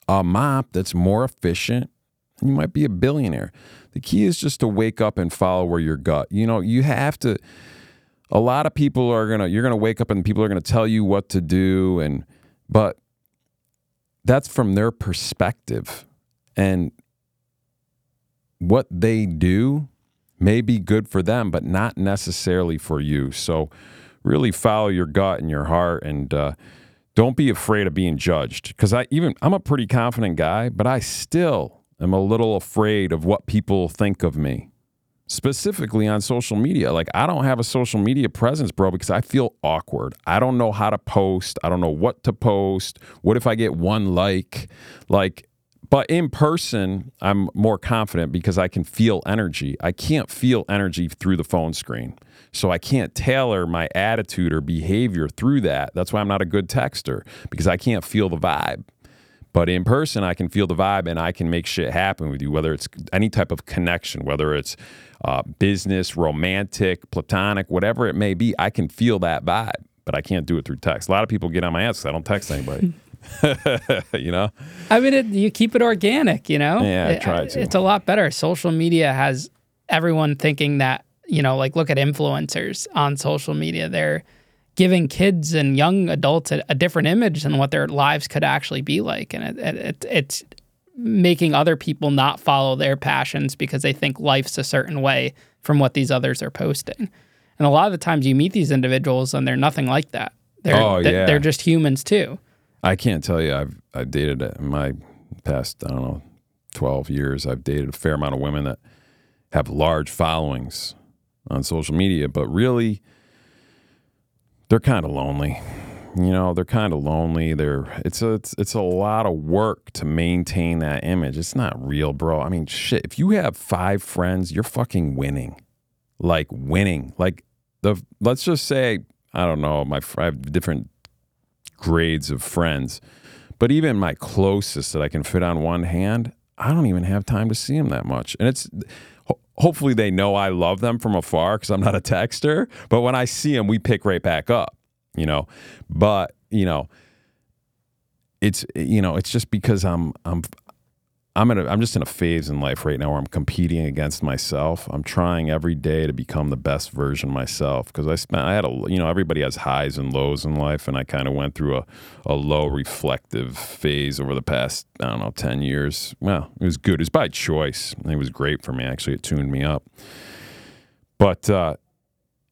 a mop that's more efficient, and you might be a billionaire. The key is just to wake up and follow where your gut. You know, you have to. A lot of people are gonna, you're gonna wake up and people are gonna tell you what to do, and but that's from their perspective and what they do may be good for them, but not necessarily for you. So really follow your gut and your heart and uh, don't be afraid of being judged. Because I even I'm a pretty confident guy, but I still am a little afraid of what people think of me. Specifically on social media. Like I don't have a social media presence, bro, because I feel awkward. I don't know how to post. I don't know what to post. What if I get one like? Like but in person, I'm more confident because I can feel energy. I can't feel energy through the phone screen. So I can't tailor my attitude or behavior through that. That's why I'm not a good texter because I can't feel the vibe. But in person, I can feel the vibe and I can make shit happen with you, whether it's any type of connection, whether it's uh, business, romantic, platonic, whatever it may be. I can feel that vibe, but I can't do it through text. A lot of people get on my ass because I don't text anybody. you know? I mean, it, you keep it organic, you know? Yeah, I try to. It's a lot better. Social media has everyone thinking that, you know, like look at influencers on social media. They're giving kids and young adults a, a different image than what their lives could actually be like. And it, it, it's making other people not follow their passions because they think life's a certain way from what these others are posting. And a lot of the times you meet these individuals and they're nothing like that. They're, oh, yeah. they're just humans too. I can't tell you. I've I've dated uh, in my past I don't know twelve years. I've dated a fair amount of women that have large followings on social media, but really they're kind of lonely. You know, they're kind of lonely. They're it's a it's, it's a lot of work to maintain that image. It's not real, bro. I mean, shit. If you have five friends, you're fucking winning. Like winning. Like the let's just say I don't know. My I have different grades of friends. But even my closest that I can fit on one hand, I don't even have time to see them that much. And it's hopefully they know I love them from afar because I'm not a texter. But when I see them, we pick right back up, you know. But you know, it's you know, it's just because I'm I'm I'm in a, I'm just in a phase in life right now where I'm competing against myself. I'm trying every day to become the best version of myself because I spent I had a you know everybody has highs and lows in life and I kind of went through a, a low reflective phase over the past I don't know 10 years. Well, it was good. It was by choice. It was great for me actually. It tuned me up. But uh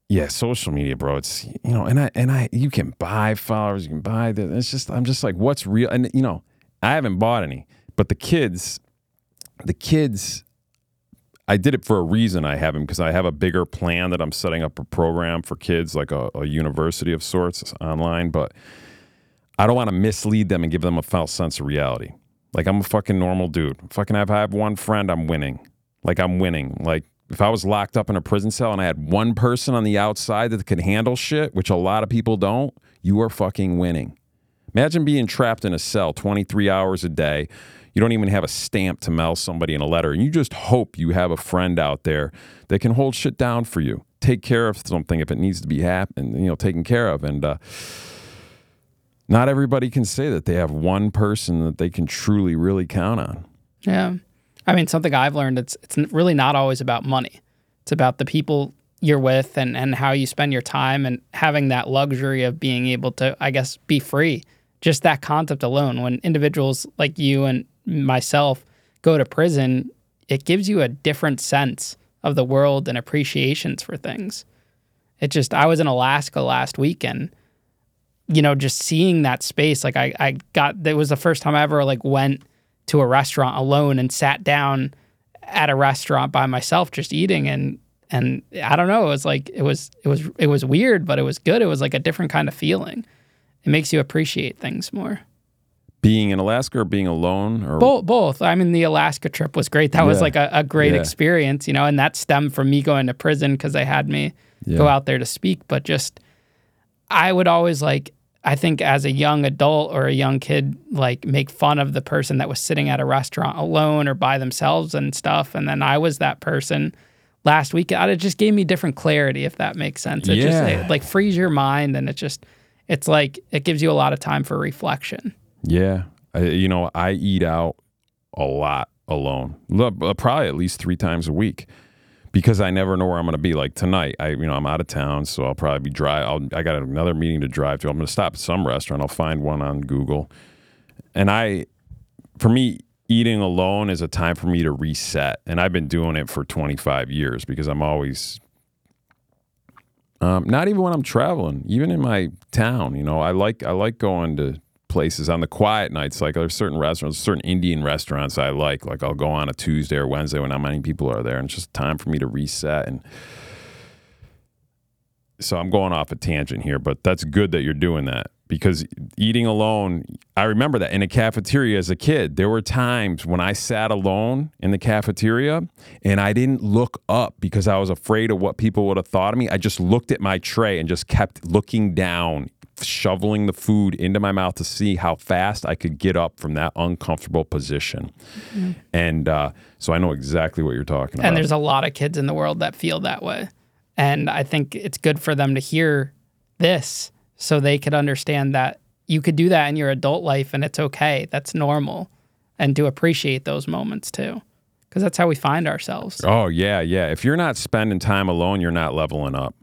yeah, social media, bro. It's you know, and I and I you can buy followers, you can buy the it's just I'm just like what's real and you know, I haven't bought any but the kids, the kids, I did it for a reason. I have them because I have a bigger plan that I'm setting up a program for kids, like a, a university of sorts online. But I don't want to mislead them and give them a false sense of reality. Like I'm a fucking normal dude. Fucking have I have one friend, I'm winning. Like I'm winning. Like if I was locked up in a prison cell and I had one person on the outside that could handle shit, which a lot of people don't, you are fucking winning. Imagine being trapped in a cell 23 hours a day you don't even have a stamp to mail somebody in a letter. And you just hope you have a friend out there that can hold shit down for you, take care of something if it needs to be happened, you know, taken care of. And uh, not everybody can say that they have one person that they can truly, really count on. Yeah. I mean, something I've learned, it's, it's really not always about money. It's about the people you're with and, and how you spend your time and having that luxury of being able to, I guess, be free. Just that concept alone, when individuals like you and myself go to prison, it gives you a different sense of the world and appreciations for things. It just, I was in Alaska last weekend, you know, just seeing that space. Like I, I got, it was the first time I ever like went to a restaurant alone and sat down at a restaurant by myself, just eating. And, and I don't know, it was like, it was, it was, it was weird, but it was good. It was like a different kind of feeling. It makes you appreciate things more being in Alaska or being alone or both both. I mean the Alaska trip was great. That yeah. was like a, a great yeah. experience, you know, and that stemmed from me going to prison because they had me yeah. go out there to speak. But just I would always like I think as a young adult or a young kid, like make fun of the person that was sitting at a restaurant alone or by themselves and stuff. And then I was that person last week. It just gave me different clarity, if that makes sense. It yeah. just it, like frees your mind and it just it's like it gives you a lot of time for reflection. Yeah. I, you know, I eat out a lot alone, uh, probably at least three times a week because I never know where I'm going to be. Like tonight, I you know I'm out of town, so I'll probably be dry. I'll, I got another meeting to drive to. I'm going to stop at some restaurant. I'll find one on Google, and I, for me, eating alone is a time for me to reset. And I've been doing it for 25 years because I'm always. Um, not even when I'm traveling, even in my town, you know, I like I like going to places on the quiet nights. Like there's certain restaurants, certain Indian restaurants I like. Like I'll go on a Tuesday or Wednesday when not many people are there, and it's just time for me to reset. And so I'm going off a tangent here, but that's good that you're doing that because eating alone, I remember that in a cafeteria as a kid, there were times when I sat alone in the cafeteria and I didn't look up because I was afraid of what people would have thought of me. I just looked at my tray and just kept looking down shoveling the food into my mouth to see how fast I could get up from that uncomfortable position. Mm-hmm. And uh, so I know exactly what you're talking about. And there's a lot of kids in the world that feel that way. And I think it's good for them to hear this so they could understand that you could do that in your adult life and it's okay. That's normal. And to appreciate those moments too. Because that's how we find ourselves. Oh, yeah, yeah. If you're not spending time alone, you're not leveling up.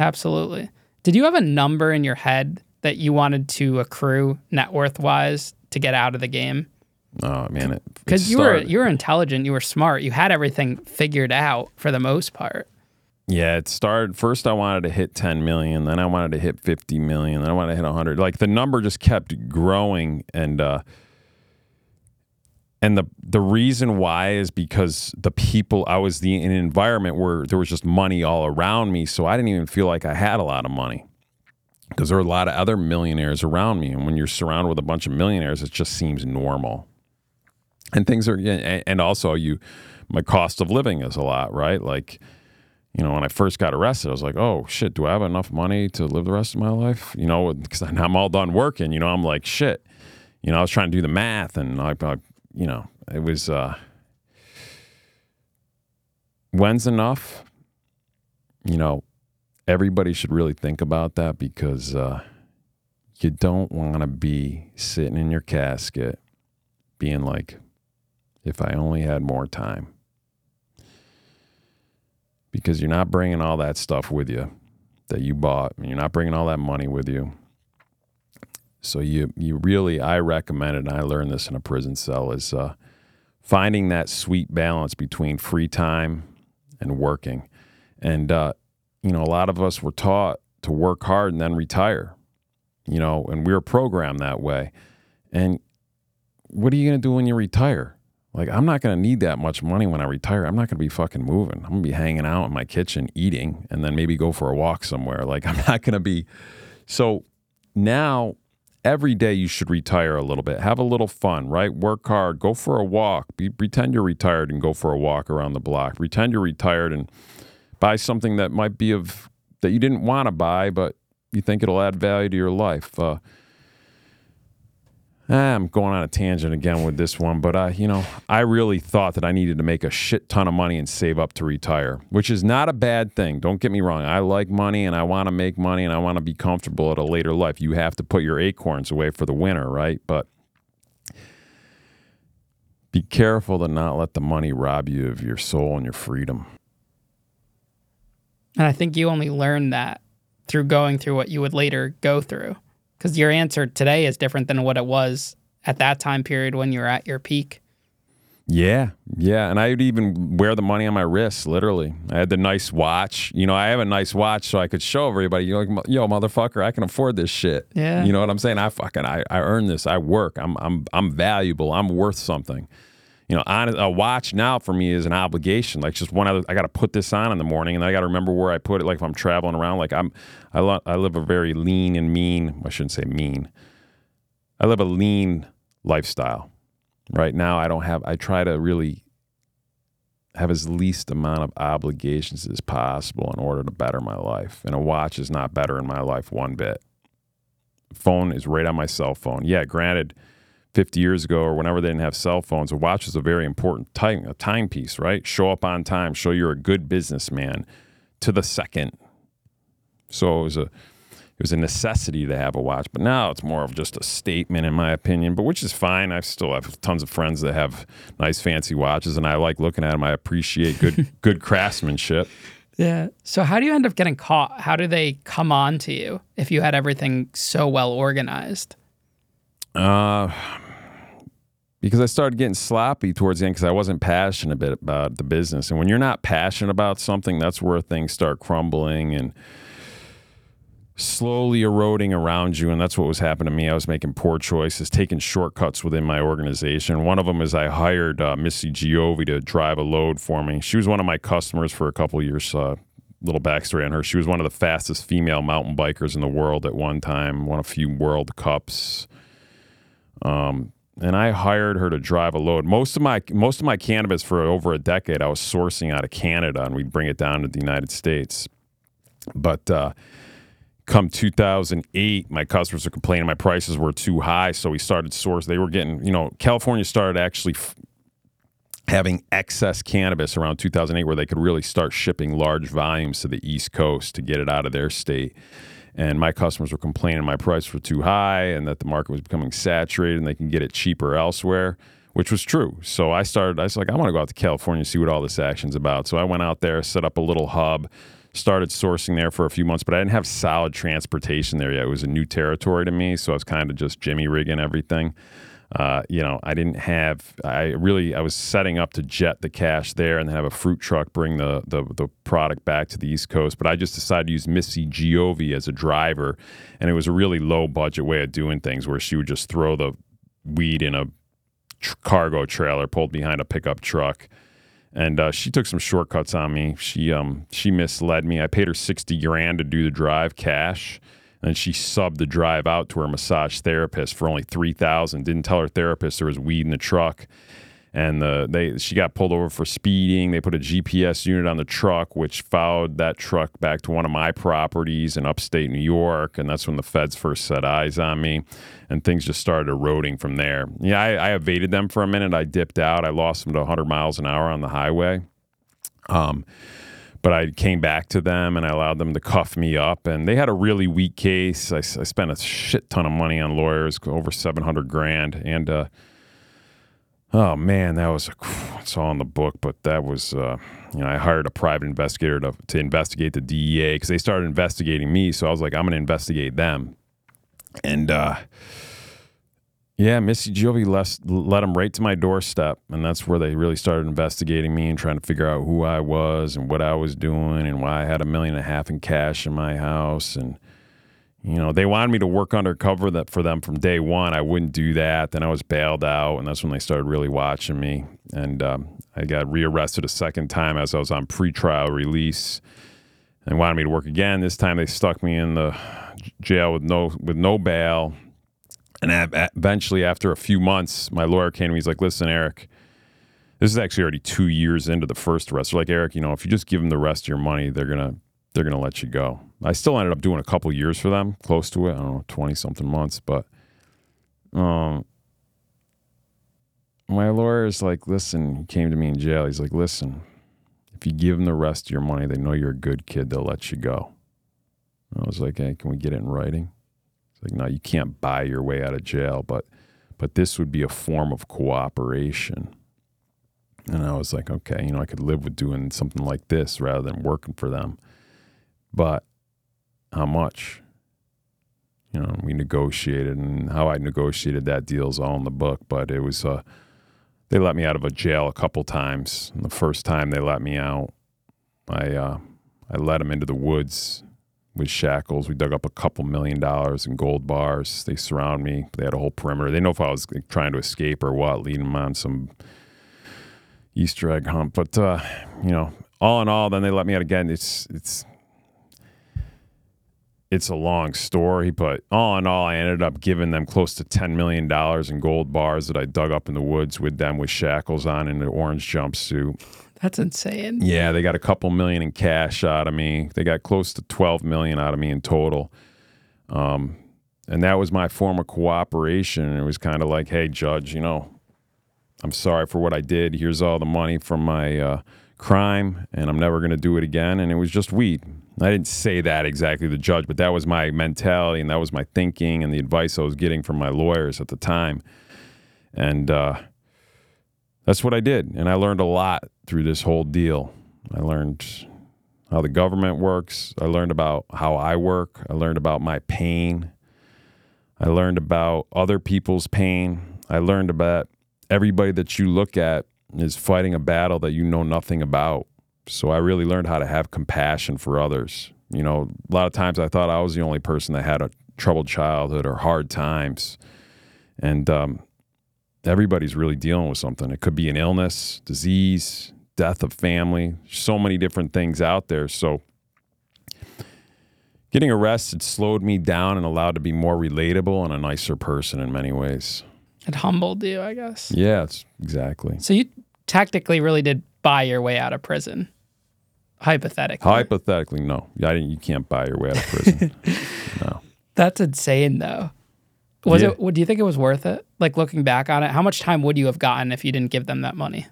Absolutely. Did you have a number in your head that you wanted to accrue net worth wise to get out of the game? Oh man, because you were you were intelligent, you were smart, you had everything figured out for the most part. Yeah, it started first. I wanted to hit 10 million, then I wanted to hit 50 million, then I wanted to hit 100. Like the number just kept growing, and uh, and the the reason why is because the people I was the in an environment where there was just money all around me, so I didn't even feel like I had a lot of money because there were a lot of other millionaires around me, and when you're surrounded with a bunch of millionaires, it just seems normal. And things are, and also you, my cost of living is a lot, right? Like, you know, when I first got arrested, I was like, oh shit, do I have enough money to live the rest of my life? You know, because I'm all done working. You know, I'm like shit. You know, I was trying to do the math, and I, I you know, it was uh, when's enough? You know, everybody should really think about that because uh, you don't want to be sitting in your casket being like, If I only had more time. Because you're not bringing all that stuff with you that you bought, and you're not bringing all that money with you. So you you really I recommend it, and I learned this in a prison cell is uh, finding that sweet balance between free time and working. And uh, you know, a lot of us were taught to work hard and then retire. You know, and we were programmed that way. And what are you going to do when you retire? Like, I'm not going to need that much money when I retire. I'm not going to be fucking moving. I'm going to be hanging out in my kitchen eating and then maybe go for a walk somewhere. Like, I'm not going to be. So now, every day you should retire a little bit. Have a little fun, right? Work hard. Go for a walk. Be, pretend you're retired and go for a walk around the block. Pretend you're retired and buy something that might be of that you didn't want to buy, but you think it'll add value to your life. Uh, I'm going on a tangent again with this one, but uh, you know, I really thought that I needed to make a shit ton of money and save up to retire, which is not a bad thing. Don't get me wrong. I like money and I want to make money and I want to be comfortable at a later life. You have to put your acorns away for the winter, right? But be careful to not let the money rob you of your soul and your freedom. And I think you only learn that through going through what you would later go through. Because your answer today is different than what it was at that time period when you were at your peak. Yeah, yeah, and I would even wear the money on my wrist. Literally, I had the nice watch. You know, I have a nice watch, so I could show everybody. You're like, yo, motherfucker, I can afford this shit. Yeah, you know what I'm saying? I fucking, I, I earn this. I work. I'm, I'm, I'm valuable. I'm worth something you know, on a watch now for me is an obligation. Like just one other, I got to put this on in the morning, and I got to remember where I put it. Like if I'm traveling around, like I'm, I, lo- I live a very lean and mean. I shouldn't say mean. I live a lean lifestyle. Right now, I don't have. I try to really have as least amount of obligations as possible in order to better my life. And a watch is not better in my life one bit. Phone is right on my cell phone. Yeah, granted 50 years ago or whenever they didn't have cell phones, a watch was a very important time, a timepiece, right? Show up on time, show you're a good businessman to the second. So it was a it was a necessity to have a watch, but now it's more of just a statement, in my opinion. But which is fine. I still have tons of friends that have nice, fancy watches, and I like looking at them. I appreciate good, good craftsmanship. Yeah. So how do you end up getting caught? How do they come on to you if you had everything so well organized? Uh, because I started getting sloppy towards the end because I wasn't passionate about the business. And when you're not passionate about something, that's where things start crumbling and slowly eroding around you. And that's what was happening to me. I was making poor choices, taking shortcuts within my organization. One of them is I hired uh, Missy Giove to drive a load for me. She was one of my customers for a couple years. Uh, little backstory on her. She was one of the fastest female mountain bikers in the world at one time, won a few World Cups. Um, and I hired her to drive a load. Most of my most of my cannabis for over a decade, I was sourcing out of Canada, and we'd bring it down to the United States. But uh, come 2008, my customers were complaining my prices were too high, so we started source. They were getting, you know, California started actually f- having excess cannabis around 2008, where they could really start shipping large volumes to the East Coast to get it out of their state and my customers were complaining my prices were too high and that the market was becoming saturated and they can get it cheaper elsewhere which was true. So i started i was like i want to go out to california and see what all this action's about. So i went out there set up a little hub started sourcing there for a few months but i didn't have solid transportation there yet. It was a new territory to me so i was kind of just jimmy rigging everything uh, you know, I didn't have. I really, I was setting up to jet the cash there and then have a fruit truck bring the, the the product back to the East Coast. But I just decided to use Missy Giove as a driver, and it was a really low budget way of doing things, where she would just throw the weed in a tr- cargo trailer pulled behind a pickup truck. And uh, she took some shortcuts on me. She um she misled me. I paid her sixty grand to do the drive cash and she subbed the drive out to her massage therapist for only three thousand. Didn't tell her therapist there was weed in the truck, and the, they she got pulled over for speeding. They put a GPS unit on the truck, which followed that truck back to one of my properties in upstate New York, and that's when the feds first set eyes on me, and things just started eroding from there. Yeah, I, I evaded them for a minute. I dipped out. I lost them to 100 miles an hour on the highway. Um, but I came back to them and I allowed them to cuff me up. And they had a really weak case. I, I spent a shit ton of money on lawyers, over 700 grand. And uh, Oh man, that was a, it's all in the book, but that was uh, you know I hired a private investigator to to investigate the DEA because they started investigating me, so I was like I'm going to investigate them, and uh, yeah, Missy Giove left, led them right to my doorstep, and that's where they really started investigating me and trying to figure out who I was and what I was doing and why I had a million and a half in cash in my house and you know, they wanted me to work undercover that for them from day one. I wouldn't do that. Then I was bailed out, and that's when they started really watching me. And um, I got rearrested a second time as I was on pretrial release. And wanted me to work again. This time they stuck me in the jail with no with no bail. And eventually, after a few months, my lawyer came to me. He's like, "Listen, Eric, this is actually already two years into the first arrest. They're like, Eric, you know, if you just give them the rest of your money, they're gonna they're gonna let you go." I still ended up doing a couple years for them, close to it. I don't know, twenty something months, but um, my lawyer is like, "Listen," he came to me in jail. He's like, "Listen, if you give them the rest of your money, they know you're a good kid. They'll let you go." I was like, "Hey, can we get it in writing?" Like, "No, you can't buy your way out of jail, but but this would be a form of cooperation." And I was like, "Okay, you know, I could live with doing something like this rather than working for them." But how much? You know, we negotiated, and how I negotiated that deal is all in the book. But it was, uh, they let me out of a jail a couple times. And the first time they let me out, I, uh, I led them into the woods with shackles. We dug up a couple million dollars in gold bars. They surround me. They had a whole perimeter. They know if I was trying to escape or what, leading them on some Easter egg hunt. But uh, you know, all in all, then they let me out again. It's it's it's a long story, but all in all, I ended up giving them close to $10 million in gold bars that I dug up in the woods with them with shackles on in an orange jumpsuit. That's insane. Yeah, they got a couple million in cash out of me. They got close to 12 million out of me in total. Um, and that was my form of cooperation. It was kind of like, hey, judge, you know, I'm sorry for what I did. Here's all the money from my uh, crime, and I'm never going to do it again. And it was just weed. I didn't say that exactly to the judge, but that was my mentality and that was my thinking and the advice I was getting from my lawyers at the time. And uh, that's what I did. And I learned a lot through this whole deal. I learned how the government works. I learned about how I work. I learned about my pain. I learned about other people's pain. I learned about everybody that you look at is fighting a battle that you know nothing about. So I really learned how to have compassion for others. You know, a lot of times I thought I was the only person that had a troubled childhood or hard times. And um, everybody's really dealing with something. It could be an illness, disease, death of family, so many different things out there. So getting arrested slowed me down and allowed to be more relatable and a nicer person in many ways. It humbled you, I guess. Yeah, exactly. So you technically really did buy your way out of prison. Hypothetically. Hypothetically, no. I didn't, you can't buy your way out of prison. no. That's insane, though. Was yeah. it? Do you think it was worth it? Like looking back on it, how much time would you have gotten if you didn't give them that money?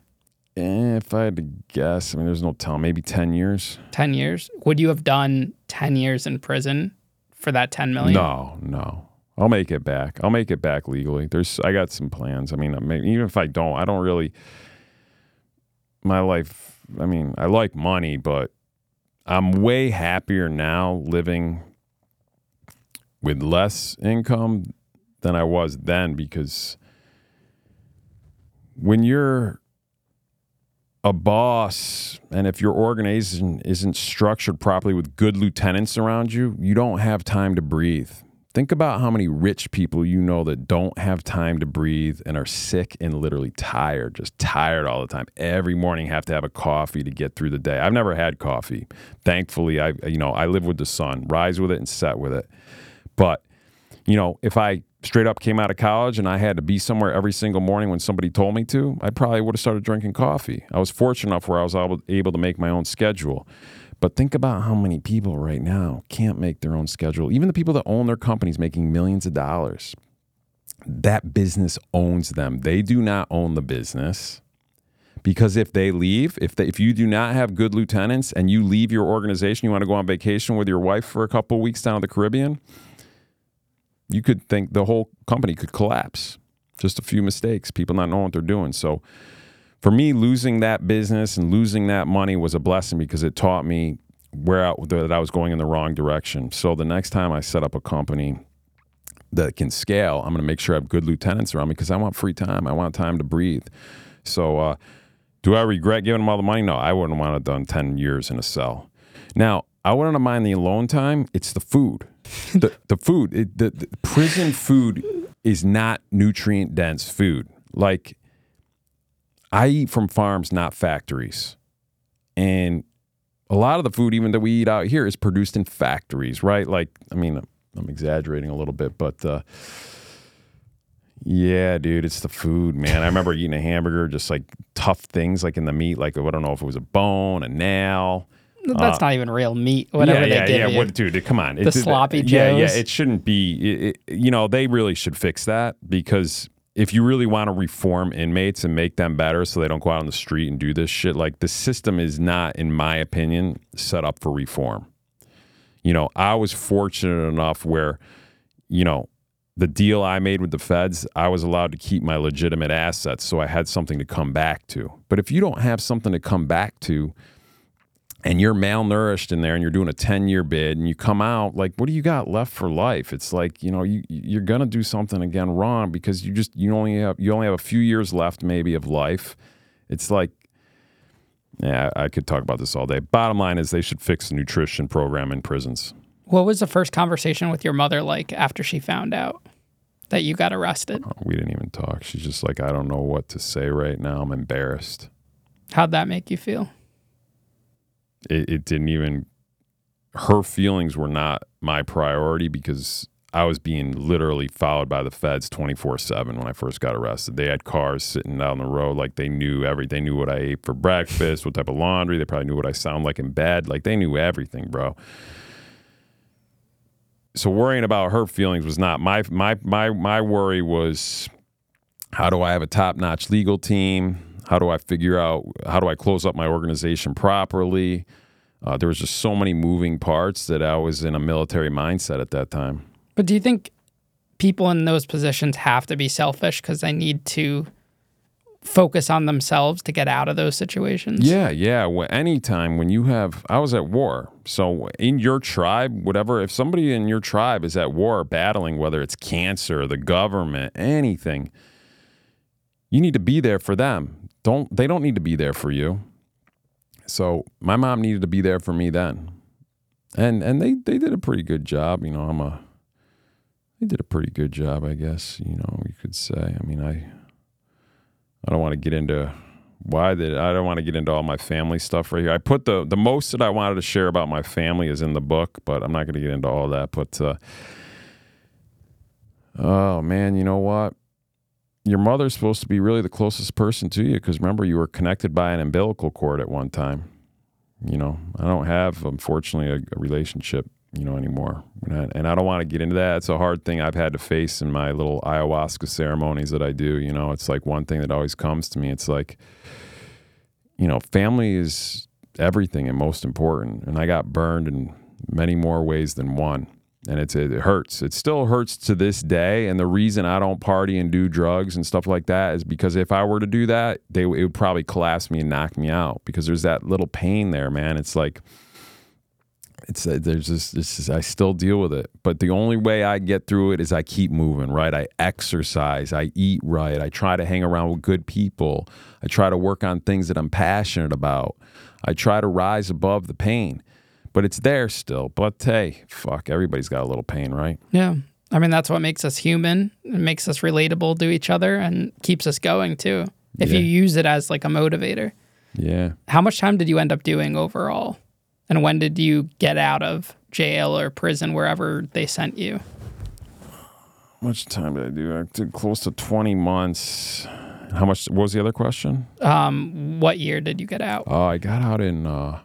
Eh, if I had to guess, I mean, there's no telling. Maybe ten years. Ten years? Would you have done ten years in prison for that ten million? No, no. I'll make it back. I'll make it back legally. There's, I got some plans. I mean, even if I don't, I don't really. My life I mean, I like money, but I'm way happier now living with less income than I was then because when you're a boss and if your organization isn't structured properly with good lieutenants around you, you don't have time to breathe. Think about how many rich people you know that don't have time to breathe and are sick and literally tired, just tired all the time. Every morning have to have a coffee to get through the day. I've never had coffee. Thankfully, I you know, I live with the sun, rise with it and set with it. But you know, if I straight up came out of college and I had to be somewhere every single morning when somebody told me to, I probably would have started drinking coffee. I was fortunate enough where I was able to make my own schedule. But think about how many people right now can't make their own schedule. Even the people that own their companies making millions of dollars. That business owns them. They do not own the business. Because if they leave, if they, if you do not have good lieutenants and you leave your organization, you want to go on vacation with your wife for a couple weeks down in the Caribbean, you could think the whole company could collapse. just a few mistakes, people not knowing what they're doing. So for me, losing that business and losing that money was a blessing because it taught me where I, that I was going in the wrong direction. So the next time I set up a company that can scale, I'm going to make sure I have good lieutenants around me because I want free time. I want time to breathe. So, uh, do I regret giving them all the money? No, I wouldn't want to have done 10 years in a cell. Now, I wouldn't mind the alone time. It's the food. the, the food, it, the, the prison food is not nutrient dense food. Like, I eat from farms, not factories. And a lot of the food, even that we eat out here, is produced in factories, right? Like, I mean, I'm exaggerating a little bit, but uh, yeah, dude, it's the food, man. I remember eating a hamburger, just like tough things, like in the meat, like I don't know if it was a bone, a nail. That's uh, not even real meat. Whatever yeah, they yeah, give yeah. you. What, dude? Come on, The It's- sloppy Yeah, yeah. It shouldn't be. It, it- you know, they really should fix that because if you really want to reform inmates and make them better, so they don't go out on the street and do this shit, like the system is not, in my opinion, set up for reform. You know, I was fortunate enough where, you know, the deal I made with the feds, I was allowed to keep my legitimate assets, so I had something to come back to. But if you don't have something to come back to, and you're malnourished in there and you're doing a 10 year bid and you come out like what do you got left for life? It's like you know you you're gonna do something again wrong because you just you only have you only have a few years left maybe of life. It's like yeah i could talk about this all day. Bottom line is they should fix the nutrition program in prisons. What was the first conversation with your mother like after she found out that you got arrested? Oh, we didn't even talk. She's just like i don't know what to say right now. I'm embarrassed. How'd that make you feel? It, it didn't even her feelings were not my priority because I was being literally followed by the feds 24 7 when I first got arrested. They had cars sitting down the road like they knew every they knew what I ate for breakfast, what type of laundry, they probably knew what I sound like in bed. Like they knew everything, bro. So worrying about her feelings was not my my my my worry was how do I have a top-notch legal team? How do I figure out how do I close up my organization properly? Uh, there was just so many moving parts that I was in a military mindset at that time. But do you think people in those positions have to be selfish because they need to focus on themselves to get out of those situations? Yeah, yeah. Well, anytime when you have, I was at war. So in your tribe, whatever, if somebody in your tribe is at war battling, whether it's cancer, the government, anything, you need to be there for them. Don't they don't need to be there for you. So my mom needed to be there for me then, and and they they did a pretty good job. You know, I'm a they did a pretty good job, I guess. You know, you could say. I mean, I I don't want to get into why did I don't want to get into all my family stuff right here. I put the the most that I wanted to share about my family is in the book, but I'm not going to get into all that. But uh, oh man, you know what? Your mother's supposed to be really the closest person to you because remember you were connected by an umbilical cord at one time. You know, I don't have unfortunately a, a relationship you know anymore, and I, and I don't want to get into that. It's a hard thing I've had to face in my little ayahuasca ceremonies that I do. You know, it's like one thing that always comes to me. It's like you know, family is everything and most important. And I got burned in many more ways than one. And it's it hurts. It still hurts to this day. And the reason I don't party and do drugs and stuff like that is because if I were to do that, they it would probably collapse me and knock me out because there's that little pain there, man. It's like it's uh, there's this, this is, I still deal with it, but the only way I get through it is I keep moving, right? I exercise, I eat right, I try to hang around with good people, I try to work on things that I'm passionate about, I try to rise above the pain, but it's there still. But hey, fuck, everybody's got a little pain, right? Yeah. I mean, that's what makes us human. It makes us relatable to each other and keeps us going too. If Yeah. you use it as like a motivator. Yeah. How much time did you end up doing overall? And when did you get out of jail or prison, wherever they sent you? How much time did I do? I did close to 20 months. How much? What was the other question? Um, what year did you get out? Oh, I got out in, uh,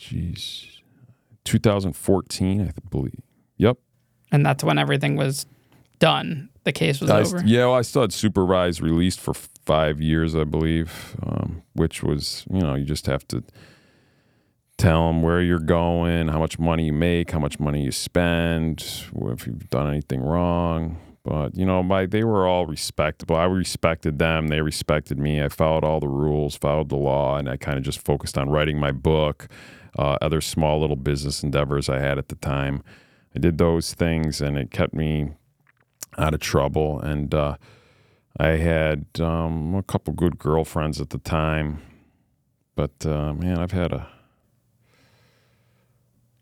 jeez, 2014, I believe. Yep. And that's when everything was done. The case was I over. yeah, well, I still had supervised released for five years, I believe, um, which was, you know, you just have to tell them where you're going, how much money you make, how much money you spend, if you've done anything wrong. But you know, my they were all respectable. I respected them. They respected me. I followed all the rules, followed the law, and I kind of just focused on writing my book, uh, other small little business endeavors I had at the time. I did those things, and it kept me out of trouble. And uh, I had um, a couple good girlfriends at the time, but uh, man, I've had a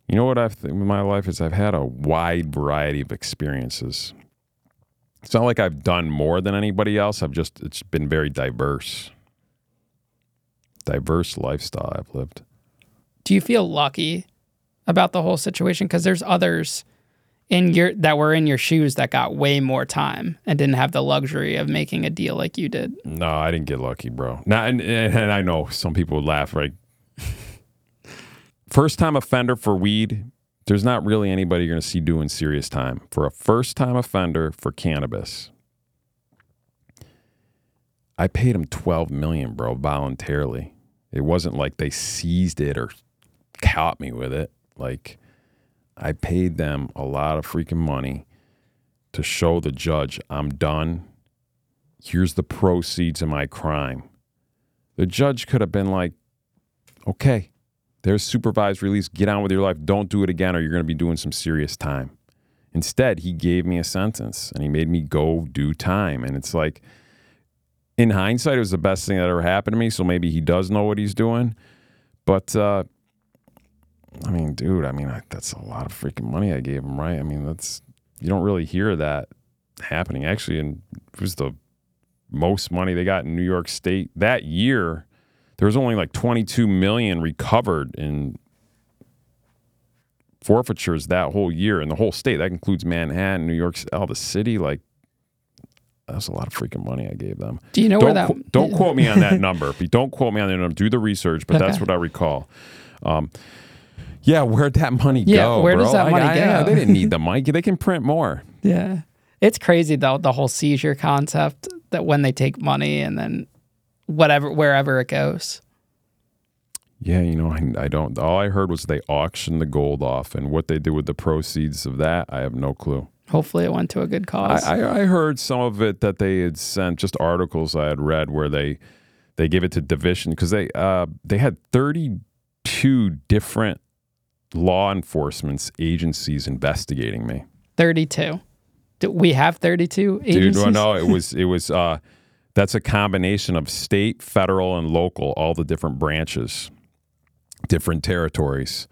you know what I've th- my life is I've had a wide variety of experiences. It's not like I've done more than anybody else. I've just it's been very diverse. Diverse lifestyle I've lived. Do you feel lucky about the whole situation because there's others in your that were in your shoes that got way more time and didn't have the luxury of making a deal like you did? No, I didn't get lucky, bro. Now, and, and I know some people would laugh, right? first time offender for weed, there's not really anybody you're going to see doing serious time. For a first time offender for cannabis, I paid him 12 million, bro, voluntarily. It wasn't like they seized it or caught me with it. Like I paid them a lot of freaking money to show the judge I'm done. Here's the proceeds of my crime. The judge could have been like, okay, there's supervised release. Get on with your life. Don't do it again, or you're going to be doing some serious time. Instead, he gave me a sentence and he made me go do time. And it's like, in hindsight, it was the best thing that ever happened to me. So maybe he does know what he's doing. But, uh, I mean, dude, I mean, I, that's a lot of freaking money I gave him, right? I mean, that's, you don't really hear that happening. Actually, and it was the most money they got in New York State that year there was only like 22 million recovered in forfeitures that whole year in the whole state. That includes Manhattan, New York, all the city. Like that's a lot of freaking money I gave them. Do you know don't where that? Qu- don't quote me on that number. Don't quote me on that number. Do the research, but that's what I recall. Um, yeah, where'd that money Yeah, go? where does that I- money I- go? They didn't need the money. They can print more. Yeah. It's crazy though, the whole seizure concept that when they take money and then whatever wherever it goes. Yeah, you know, I, I don't. All I heard was they auctioned the gold off, and what they did with the proceeds of that, I have no clue. Hopefully it went to a good cause. I, I, I heard some of it that they had sent just articles I had read where they they give it to division because they uh, they had thirty two different law enforcement agencies investigating me. 32. Do we have 32 Dude, agencies? well, no, it was it was uh, that's a combination of state, federal, and local, all the different branches, different territories.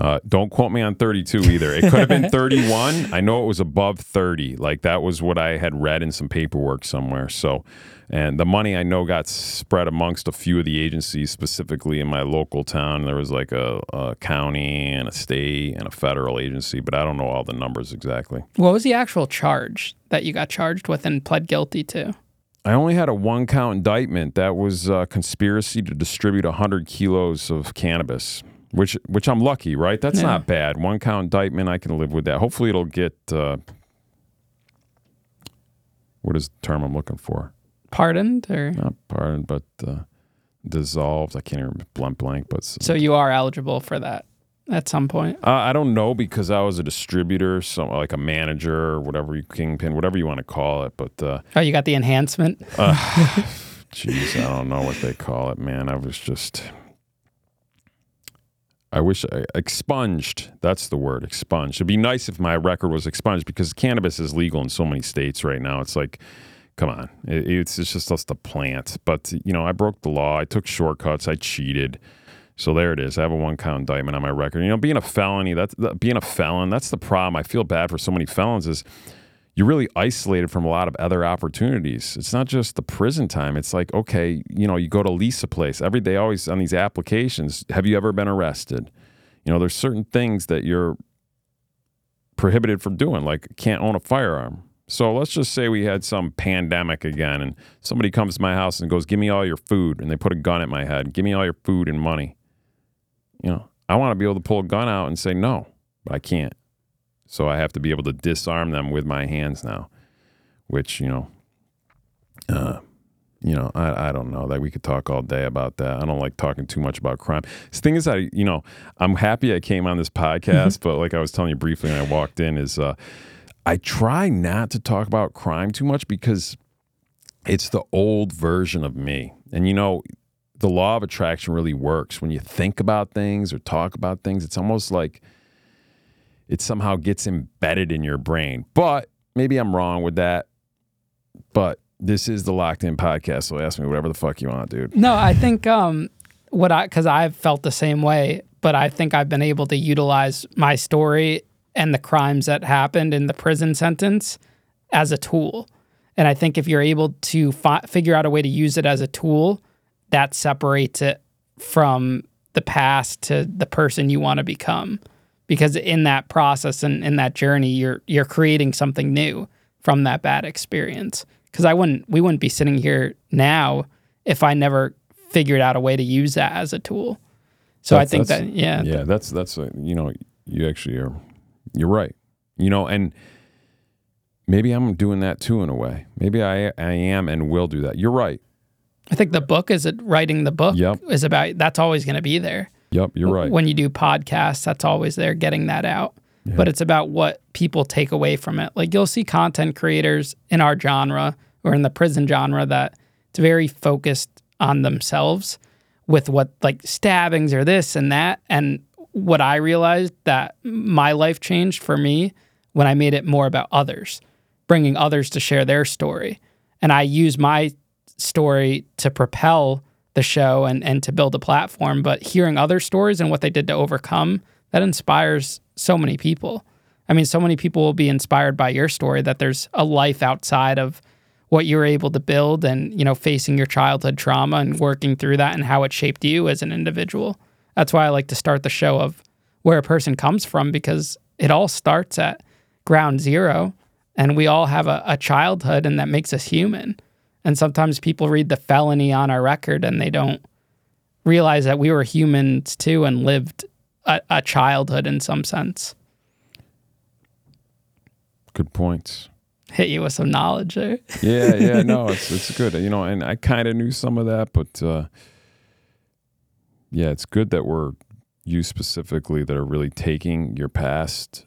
Uh, don't quote me on 32 either. It could have been 31. I know it was above 30. Like that was what I had read in some paperwork somewhere. So, and the money I know got spread amongst a few of the agencies, specifically in my local town. There was like a, a county and a state and a federal agency, but I don't know all the numbers exactly. What was the actual charge that you got charged with and pled guilty to? I only had a one count indictment. That was uh, conspiracy to distribute 100 kilos of cannabis, which which I'm lucky, right? That's Yeah. not bad. One count indictment, I can live with that. Hopefully, it'll get uh, what is the term I'm looking for? Pardoned or Not pardoned, but uh, dissolved. I can't even blunt blank, but so you are eligible for that at some point. Uh, I don't know because I was a distributor, so like a manager or whatever you kingpin, whatever you want to call it. But uh, Oh, you got the enhancement. Jeez, I don't know what they call it, man. I was just. I wish I expunged. That's the word, expunged. It'd be nice if my record was expunged because cannabis is legal in so many states right now. It's like, come on, it, it's, it's just us a plant. But you know, I broke the law. I took shortcuts. I cheated. So there it is. I have a one count indictment on my record. You know, being a felony, that's that, being a felon. That's the problem. I feel bad for so many felons. Is you're really isolated from a lot of other opportunities. It's not just the prison time. It's like, okay, you know, you go to lease a place every day, always on these applications. Have you ever been arrested? You know, there's certain things that you're prohibited from doing, like can't own a firearm. So let's just say we had some pandemic again and somebody comes to my house and goes, Give me all your food. And they put a gun at my head. Give me all your food and money. You know, I want to be able to pull a gun out and say no, but I can't. So I have to be able to disarm them with my hands now, which, you know, uh, you know, I, I don't know that we could talk all day about that. I don't like talking too much about crime. The thing is, I, you know, I'm happy I came on this podcast, but like I was telling you briefly when I walked in is, uh, I try not to talk about crime too much because it's the old version of me. And you know, the law of attraction really works when you think about things or talk about things. It's almost like it somehow gets embedded in your brain. But maybe I'm wrong with that. But this is the locked in podcast, so ask me whatever the fuck you want, dude. No, I think um, what I because I've felt the same way, but I think I've been able to utilize my story and the crimes that happened in the prison sentence as a tool. And I think if you're able to fi- figure out a way to use it as a tool, that separates it from the past to the person you want to become. Because in that process and in that journey, you're you're creating something new from that bad experience. Because I wouldn't, we wouldn't be sitting here now if I never figured out a way to use that as a tool. So That's- I think that yeah, Yeah, that's that's a, you know, you actually are you're right. You know, and maybe I'm doing that too in a way. Maybe I I am and will do that. You're right. I think the book is it writing the book Yep. is about that's always going to be there. Yep, you're right. When you do podcasts, that's always there getting that out. But it's about what people take away from it. Like you'll see content creators in our genre or in the prison genre that it's very focused on themselves with what like stabbings or this and that. And what I realized that my life changed for me when I made it more about others, bringing others to share their story. And I use my story to propel the show and, and to build a platform. But hearing other stories and what they did to overcome, that inspires so many people. I mean, so many people will be inspired by your story that there's a life outside of what you're able to build and, you know, facing your childhood trauma and working through that and how it shaped you as an individual. That's why I like to start the show of where a person comes from because it all starts at ground zero and we all have a, a childhood and that makes us human. And sometimes people read the felony on our record and they don't realize that we were humans too and lived a, a childhood in some sense. Good points. Hit you with some knowledge there. Yeah, yeah, no, it's it's good. You know, and I kind of knew some of that, but uh yeah, it's good that we're you specifically that are really taking your past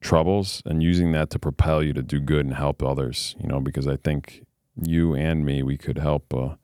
troubles and using that to propel you to do good and help others, you know, because I think you and me we could help uh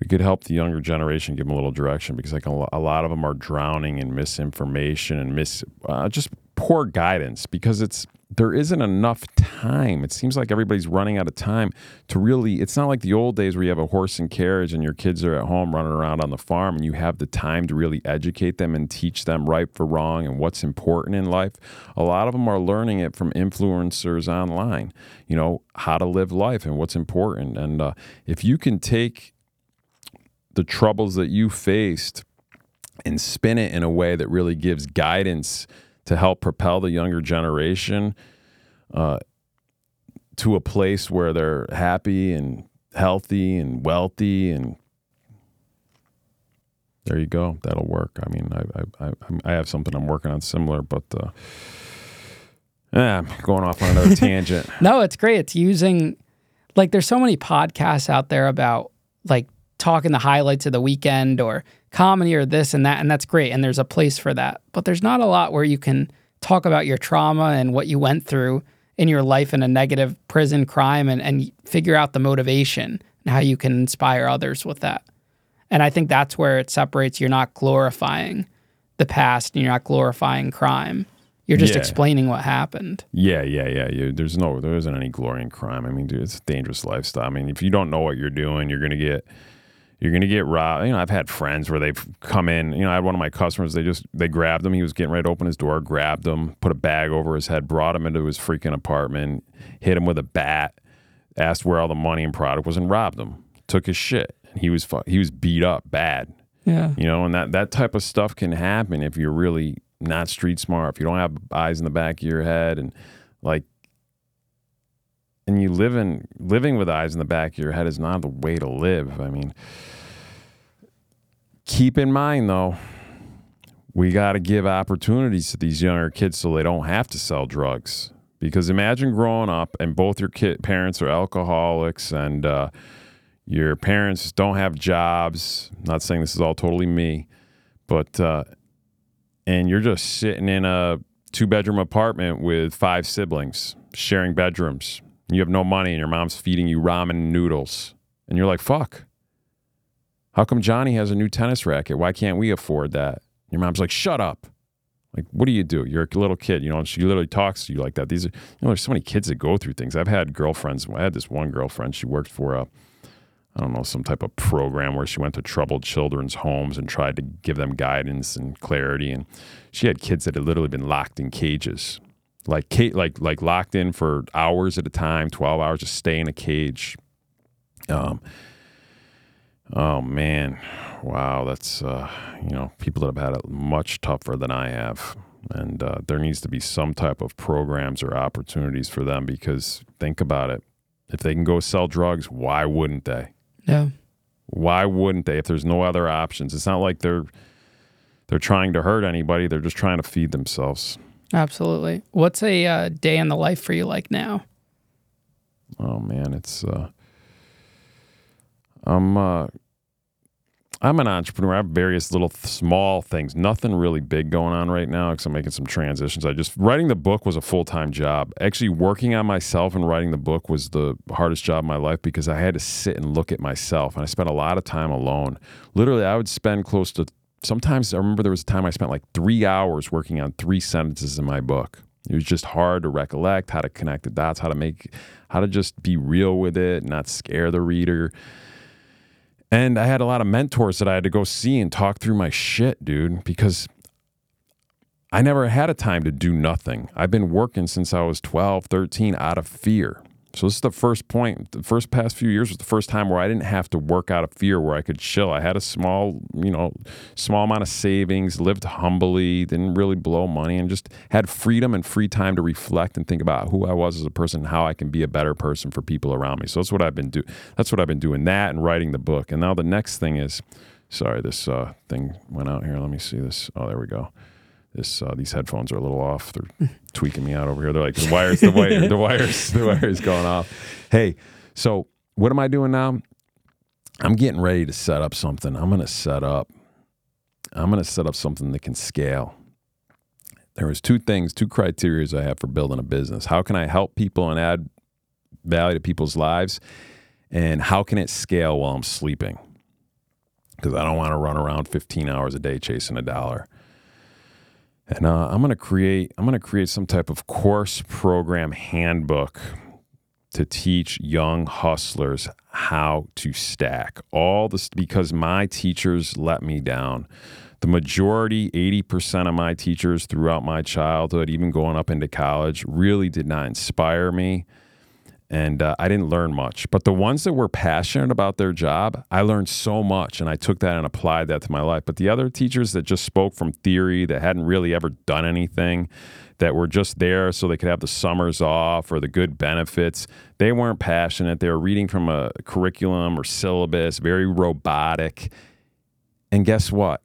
we could help the younger generation give them a little direction because like a lot of them are drowning in misinformation and mis uh, just poor guidance because it's there isn't enough time. It seems like everybody's running out of time to really. It's not like the old days where you have a horse and carriage and your kids are at home running around on the farm and you have the time to really educate them and teach them right for wrong and what's important in life. A lot of them are learning it from influencers online. You know how to live life and what's important. And uh, if you can take the troubles that you faced and spin it in a way that really gives guidance to help propel the younger generation uh, to a place where they're happy and healthy and wealthy and there you go. That'll work. I mean i i, I, I have something i'm working on similar but uh yeah, I'm going off on another tangent. No, it's great. It's using like there's so many podcasts out there about like talking the highlights of the weekend or comedy or this and that and that's great and there's a place for that. But there's not a lot where you can talk about your trauma and what you went through in your life in a negative prison crime and, and figure out the motivation and how you can inspire others with that. And I think that's where it separates you're not glorifying the past and you're not glorifying crime. You're just Yeah. explaining what happened. Yeah, yeah, yeah. You, there's no, there isn't any glory in crime. I mean, dude, it's a dangerous lifestyle. I mean, if you don't know what you're doing, you're gonna get, you're gonna get robbed. You know, I've had friends where they've come in. You know, I had one of my customers. They just they grabbed him. He was getting ready to open his door, grabbed him, put a bag over his head, brought him into his freaking apartment, hit him with a bat, asked where all the money and product was, and robbed him. Took his shit. And he was fu- he was beat up bad. Yeah. You know, and that that type of stuff can happen if you're really not street smart, if you don't have eyes in the back of your head and like and you live in living with eyes in the back of your head is not the way to live. I mean, keep in mind though, we got to give opportunities to these younger kids so they don't have to sell drugs. Because imagine growing up and both your kid parents are alcoholics and uh, your parents don't have jobs. not saying this is all totally me, but uh, and you're just sitting in a two bedroom apartment with five siblings, sharing bedrooms. You have no money and your mom's feeding you ramen noodles. And you're like, fuck. How come Johnny has a new tennis racket? Why can't we afford that? Your mom's like, shut up. Like, what do you do? You're a little kid, you know, and she literally talks to you like that. These are, you know, there's so many kids that go through things. I've had girlfriends. I had this one girlfriend. She worked for a, I don't know, some type of program where she went to troubled children's homes and tried to give them guidance and clarity. And she had kids that had literally been locked in cages, like like like locked in for hours at a time, twelve hours, to stay in a cage. Um. Oh man, wow, that's uh, you know people that have had it much tougher than I have, and uh, there needs to be some type of programs or opportunities for them because think about it, if they can go sell drugs, why wouldn't they? Yeah. Why wouldn't they if there's no other options? It's not like they're they're trying to hurt anybody. They're just trying to feed themselves. Absolutely. What's a uh, day in the life for you like now? Oh man, it's uh I'm uh I'm an entrepreneur. I have various little th- small things. Nothing really big going on right now because I'm making some transitions. I just writing the book was a full time job. Actually, working on myself and writing the book was the hardest job of my life because I had to sit and look at myself, and I spent a lot of time alone. Literally, I would spend close to. Sometimes I remember there was a time I spent like three hours working on three sentences in my book. It was just hard to recollect how to connect the dots, how to make, how to just be real with it, not scare the reader. And I had a lot of mentors that I had to go see and talk through my shit, dude, because I never had a time to do nothing. I've been working since I was 12, 13 out of fear. So this is the first point. The first past few years was the first time where I didn't have to work out of fear, where I could chill. I had a small, you know, small amount of savings, lived humbly, didn't really blow money, and just had freedom and free time to reflect and think about who I was as a person, how I can be a better person for people around me. So that's what I've been doing. That's what I've been doing. That and writing the book. And now the next thing is, sorry, this uh, thing went out here. Let me see this. Oh, there we go this uh, these headphones are a little off. They're tweaking me out over here. They're like the wires, the wire, the wires, the wires going off. Hey, so what am I doing now? I'm getting ready to set up something. I'm going to set up. I'm going to set up something that can scale. There was two things, two criterias I have for building a business. How can I help people and add value to people's lives? And how can it scale while I'm sleeping? Because I don't want to run around 15 hours a day chasing a dollar and uh, I'm to create I'm to create some type of course program handbook to teach young hustlers how to stack all this because my teachers let me down. The majority, 80% of my teachers throughout my childhood, even going up into college, really did not inspire me and uh, I didn't learn much. But the ones that were passionate about their job, I learned so much, and I took that and applied that to my life. But the other teachers that just spoke from theory, that hadn't really ever done anything, that were just there so they could have the summers off or the good benefits, they weren't passionate. They were reading from a curriculum or syllabus, very robotic. And guess what?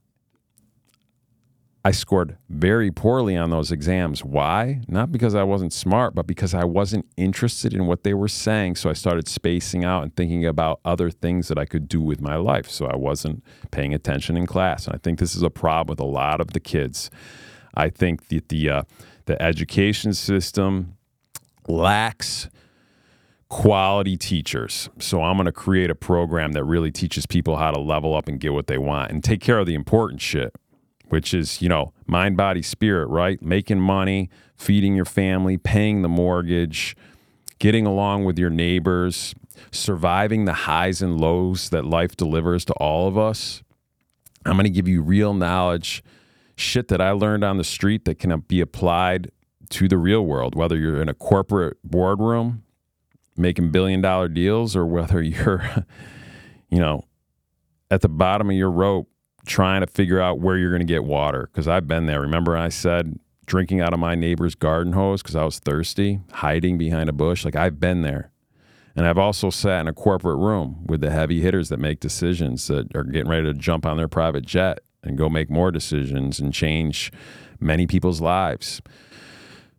I scored very poorly on those exams. Why? Not because I wasn't smart, but because I wasn't interested in what they were saying. So I started spacing out and thinking about other things that I could do with my life. So I wasn't paying attention in class. And I think this is a problem with a lot of the kids. I think that the uh, the education system lacks quality teachers. So I'm going to create a program that really teaches people how to level up and get what they want and take care of the important shit which is, you know, mind, body, spirit, right? Making money, feeding your family, paying the mortgage, getting along with your neighbors, surviving the highs and lows that life delivers to all of us. I'm going to give you real knowledge, shit that I learned on the street that can be applied to the real world, whether you're in a corporate boardroom making billion dollar deals or whether you're, you know, at the bottom of your rope trying to figure out where you're going to get water because I've been there. Remember, I said drinking out of my neighbor's garden hose because I was thirsty, hiding behind a bush. Like I've been there. And I've also sat in a corporate room with the heavy hitters that make decisions that are getting ready to jump on their private jet and go make more decisions and change many people's lives.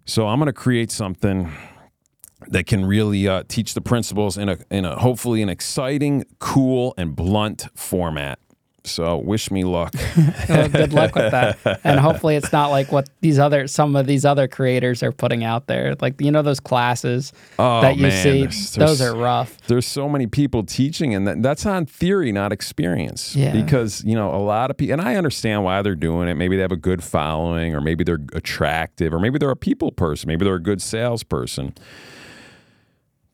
So I'm going to create something that can really uh, teach the principles in a in a hopefully an exciting, cool, and blunt format So wish me luck. Well, good luck with that. And hopefully it's not like what these other some of these other creators are putting out there. Like you know those classes Oh, that you man, see, there's- there's- those are rough. There's so many people teaching, and that, that's on theory, not experience. Yeah. Because you know a lot of people, and I understand why they're doing it. Maybe they have a good following, or maybe they're attractive, or maybe they're a people person. Maybe they're a good salesperson.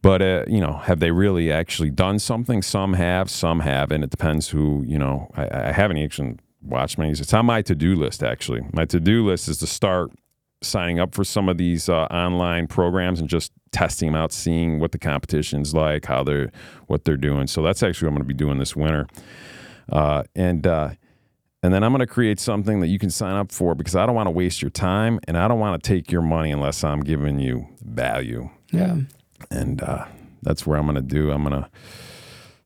But uh, you know, have they really actually done something? Some have, some haven't. It depends who. You know, I, I haven't actually watched many. It's on my to-do list. Actually, my to-do list is to start signing up for some of these uh, online programs and just testing them out, seeing what the competition's like, how they're, what they're doing. So that's actually what I'm going to be doing this winter. Uh, and uh, and then I'm going to create something that you can sign up for because I don't want to waste your time and I don't want to take your money unless I'm giving you value Yeah. And uh, that's where I'm going to do. I'm going to.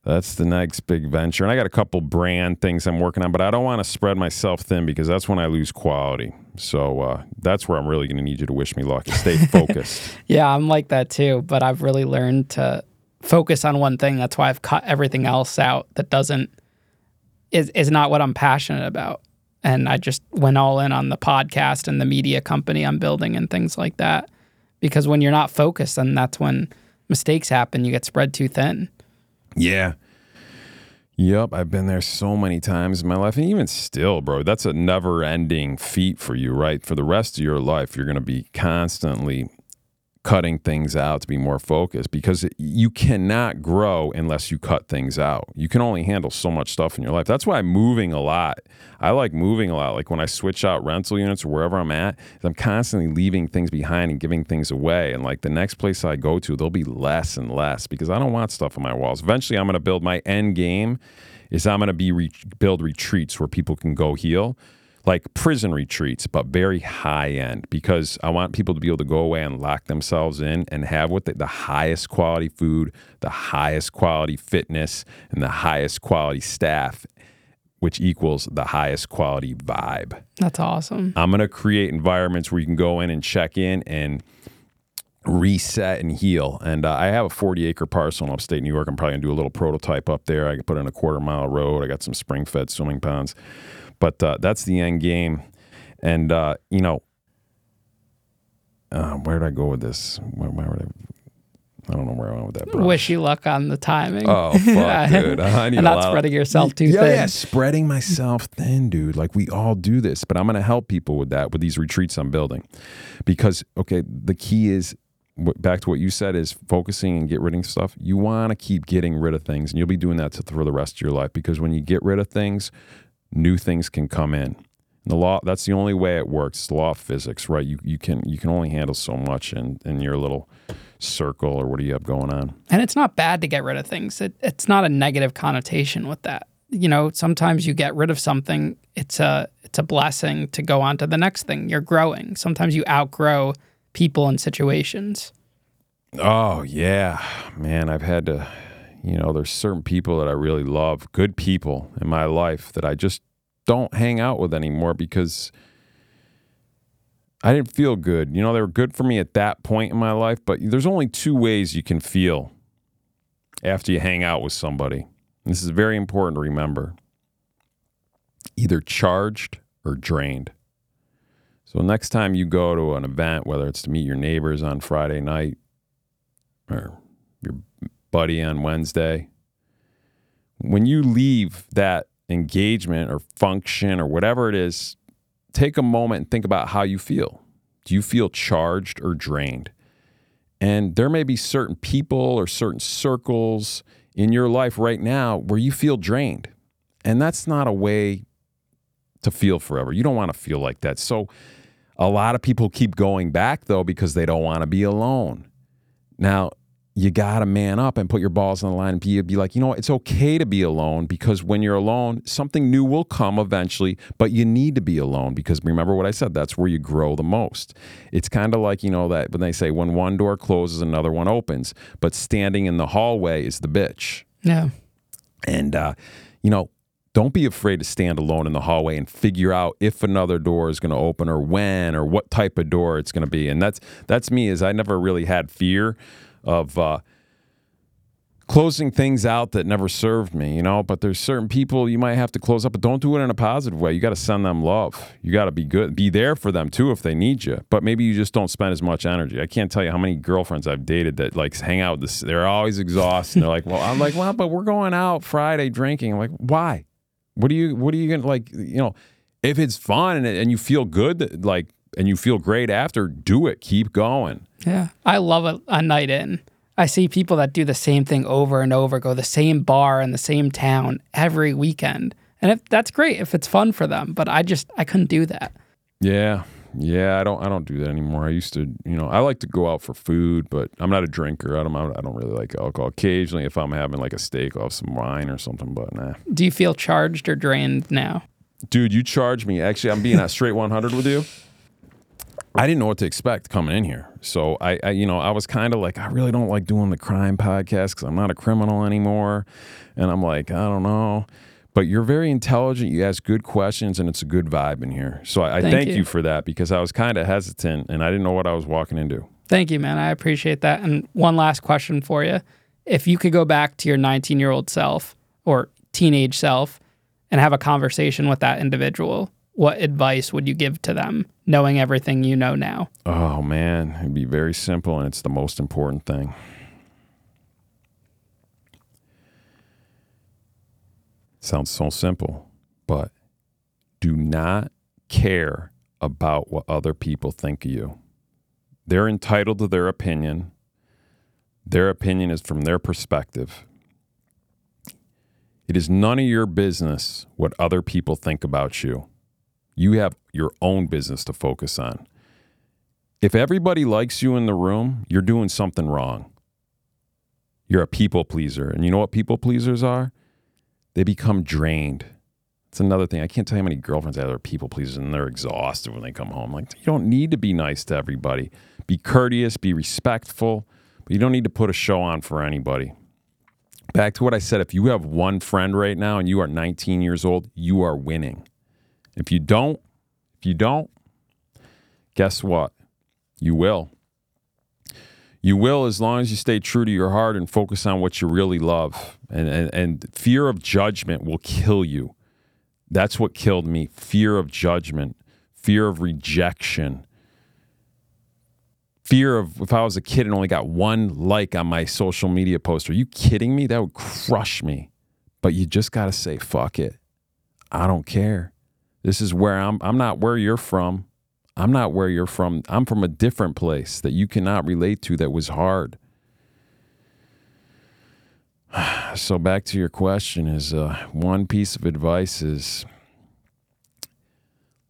That's the next big venture, and I got a couple brand things I'm working on, but I don't want to spread myself thin because that's when I lose quality. So uh, that's where I'm really going to need you to wish me luck and stay focused. Yeah, I'm like that too, but I've really learned to focus on one thing. That's why I've cut everything else out that doesn't is is not what I'm passionate about. And I just went all in on the podcast and the media company I'm building and things like that. Because when you're not focused, then that's when mistakes happen. You get spread too thin. yeah. Yep, I've been there so many times in my life, and even still, bro, that's a never-ending feat for you, right? For the rest of your life, you're going to be constantly cutting things out to be more focused because you cannot grow unless you cut things out. You can only handle so much stuff in your life. That's why I'm moving a lot. I like moving a lot. Like when I switch out rental units or wherever I'm at, I'm constantly leaving things behind and giving things away. And like the next place I go to, there'll be less and less because I don't want stuff on my walls. Eventually, I'm going to build my end game is I'm going to be re- build retreats where people can go heal like prison retreats, but very high end because I want people to be able to go away and lock themselves in and have what the, the highest quality food, the highest quality fitness, and the highest quality staff, which equals the highest quality vibe. That's awesome. I'm going to create environments where you can go in and check in and reset and heal. And uh, I have a 40 acre parcel in upstate New York. I'm probably going to do a little prototype up there. I could put in a quarter mile road. I got some spring fed swimming ponds. But uh, that's the end game. And, uh, you know, uh, where did I go with this? Where, where would I? I don't know where I went with that. Bro. Wish you luck on the timing. Oh fuck, dude! I need and a not lot of- spreading yourself too yeah, thin. Yeah, spreading myself thin, dude. Like we all do this, but I'm going to help people with that with these retreats I'm building, because okay, the key is back to what you said is focusing and get rid of stuff. You want to keep getting rid of things, and you'll be doing that for the rest of your life. Because when you get rid of things, new things can come in. And the law that's the only way it works. It's the law of physics, right? You you can you can only handle so much in in your little circle or what do you have going on. And it's not bad to get rid of things. It, it's not a negative connotation with that. You know, sometimes you get rid of something. It's a it's a blessing to go on to the next thing. You're growing. Sometimes you outgrow people and situations. Oh yeah, man. I've had to, you know, there's certain people that I really love, good people in my life that I just don't hang out with anymore because I didn't feel good. You know, they were good for me at that point in my life, but there's only two ways you can feel after you hang out with somebody. This is very important to remember. Either charged or drained. So next time you go to an event, whether it's to meet your neighbors on Friday night or buddy on Wednesday, when you leave that engagement or function or whatever it is, take a moment and think about how you feel. Do you feel charged or drained? And there may be certain people or certain circles in your life right now where you feel drained. And that's not a way to feel forever. You don't want to feel like that. So a lot of people keep going back though because they don't want to be alone. Now, you got to man up and put your balls on the line and be, be like, you know what? It's okay to be alone because when you're alone, something new will come eventually, but you need to be alone because remember what I said, that's where you grow the most. It's kind of like, you know, that when they say when one door closes, another one opens, but standing in the hallway is the bitch. Yeah. And, uh, you know, don't be afraid to stand alone in the hallway and figure out if another door is going to open or when or what type of door it's going to be. And that's that's me. Is I never really had fear of uh, closing things out that never served me, you know. But there's certain people you might have to close up, but don't do it in a positive way. You got to send them love. You got to be good, be there for them too if they need you. But maybe you just don't spend as much energy. I can't tell you how many girlfriends I've dated that like hang out. This they're always exhausted. they're like, well, I'm like, well, but we're going out Friday drinking. I'm like, why? What are you? What are you gonna like? You know, if it's fun and, and you feel good, like, and you feel great after, do it. Keep going. Yeah, I love a, a night in. I see people that do the same thing over and over, go the same bar in the same town every weekend. And if, that's great if it's fun for them, but I just I couldn't do that. Yeah. Yeah, I don't I don't do that anymore. I used to, you know, I like to go out for food, but I'm not a drinker. I don't I don't really like alcohol. Occasionally if I'm having like a steak, I'll have some wine or something, but nah. Do you feel charged or drained now? Dude, you charge me. Actually, I'm being at straight 100 with you. I didn't know what to expect coming in here. So I, I you know, I was kind of like, I really don't like doing the crime podcast because I'm not a criminal anymore. And I'm like, I don't know. But you're very intelligent. You ask good questions, and it's a good vibe in here. So I, I Thank thank you. you. for that because I was kind of hesitant and I didn't know what I was walking into. Thank you, man. I appreciate that. And one last question for you. If you could go back to your 19 year old self or teenage self and have a conversation with that individual, what advice would you give to them, knowing everything you know now? Oh man, it'd be very simple, and it's the most important thing. Sounds so simple, but do not care about what other people think of you. They're entitled to their opinion. Their opinion is from their perspective. It is none of your business what other people think about you. You have your own business to focus on. If everybody likes you in the room, you're doing something wrong. You're a people pleaser. And you know what people pleasers are? They become drained. It's another thing. I can't tell you how many girlfriends have that are people pleasers and they're exhausted when they come home. Like, you don't need to be nice to everybody. Be courteous, be respectful, but you don't need to put a show on for anybody. Back to what I said if you have one friend right now and you are 19 years old, you are winning. If you don't, if you don't, guess what? You will. You will as long as you stay true to your heart and focus on what you really love. And, and, and fear of judgment will kill you. That's what killed me fear of judgment, fear of rejection, fear of if I was a kid and only got one like on my social media post. Are you kidding me? That would crush me. But you just got to say, fuck it. I don't care. This is where I'm. I'm not where you're from. I'm not where you're from. I'm from a different place that you cannot relate to that was hard. So back to your question is uh, one piece of advice is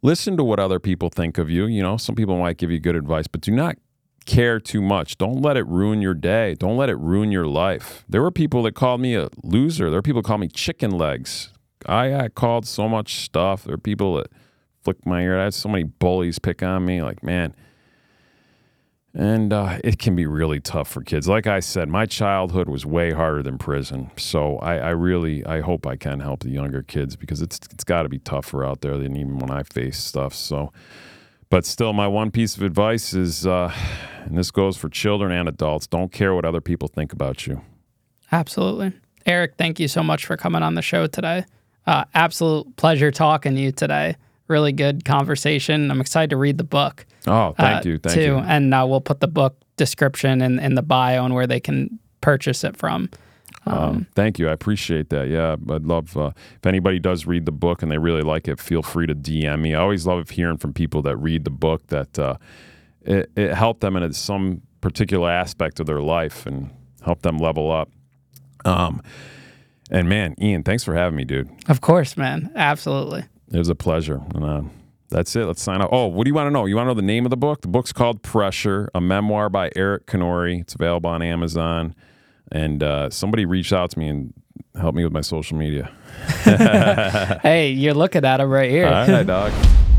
listen to what other people think of you. You know, some people might give you good advice, but do not care too much. Don't let it ruin your day. Don't let it ruin your life. There were people that called me a loser. There were people that called me chicken legs. I got called so much stuff. There are people that flick my ear. I had so many bullies pick on me. Like, man. And uh, it can be really tough for kids. Like I said, my childhood was way harder than prison. So I, I really, I hope I can help the younger kids because it's it's got to be tougher out there than even when I face stuff. So, but still, my one piece of advice is, uh, and this goes for children and adults: don't care what other people think about you. Absolutely. Eric, thank you so much for coming on the show today. Uh, absolute pleasure talking to you today. Really good conversation. I'm excited to read the book. Oh, thank uh, you, thank too. you. And uh, we'll put the book description in, in the bio and where they can purchase it from. Um, thank you. I appreciate that. Yeah, I'd love uh, if anybody does read the book and they really like it, feel free to DM me. I always love hearing from people that read the book that uh, it, it helped them in some particular aspect of their life and helped them level up. Um, and man, Ian, thanks for having me, dude. Of course, man. Absolutely. It was a pleasure. And uh, that's it. Let's sign off. Oh, what do you want to know? You want to know the name of the book? The book's called Pressure, a memoir by Eric Canori. It's available on Amazon. And uh, somebody reached out to me and helped me with my social media. hey, you're looking at him right here. All right, dog.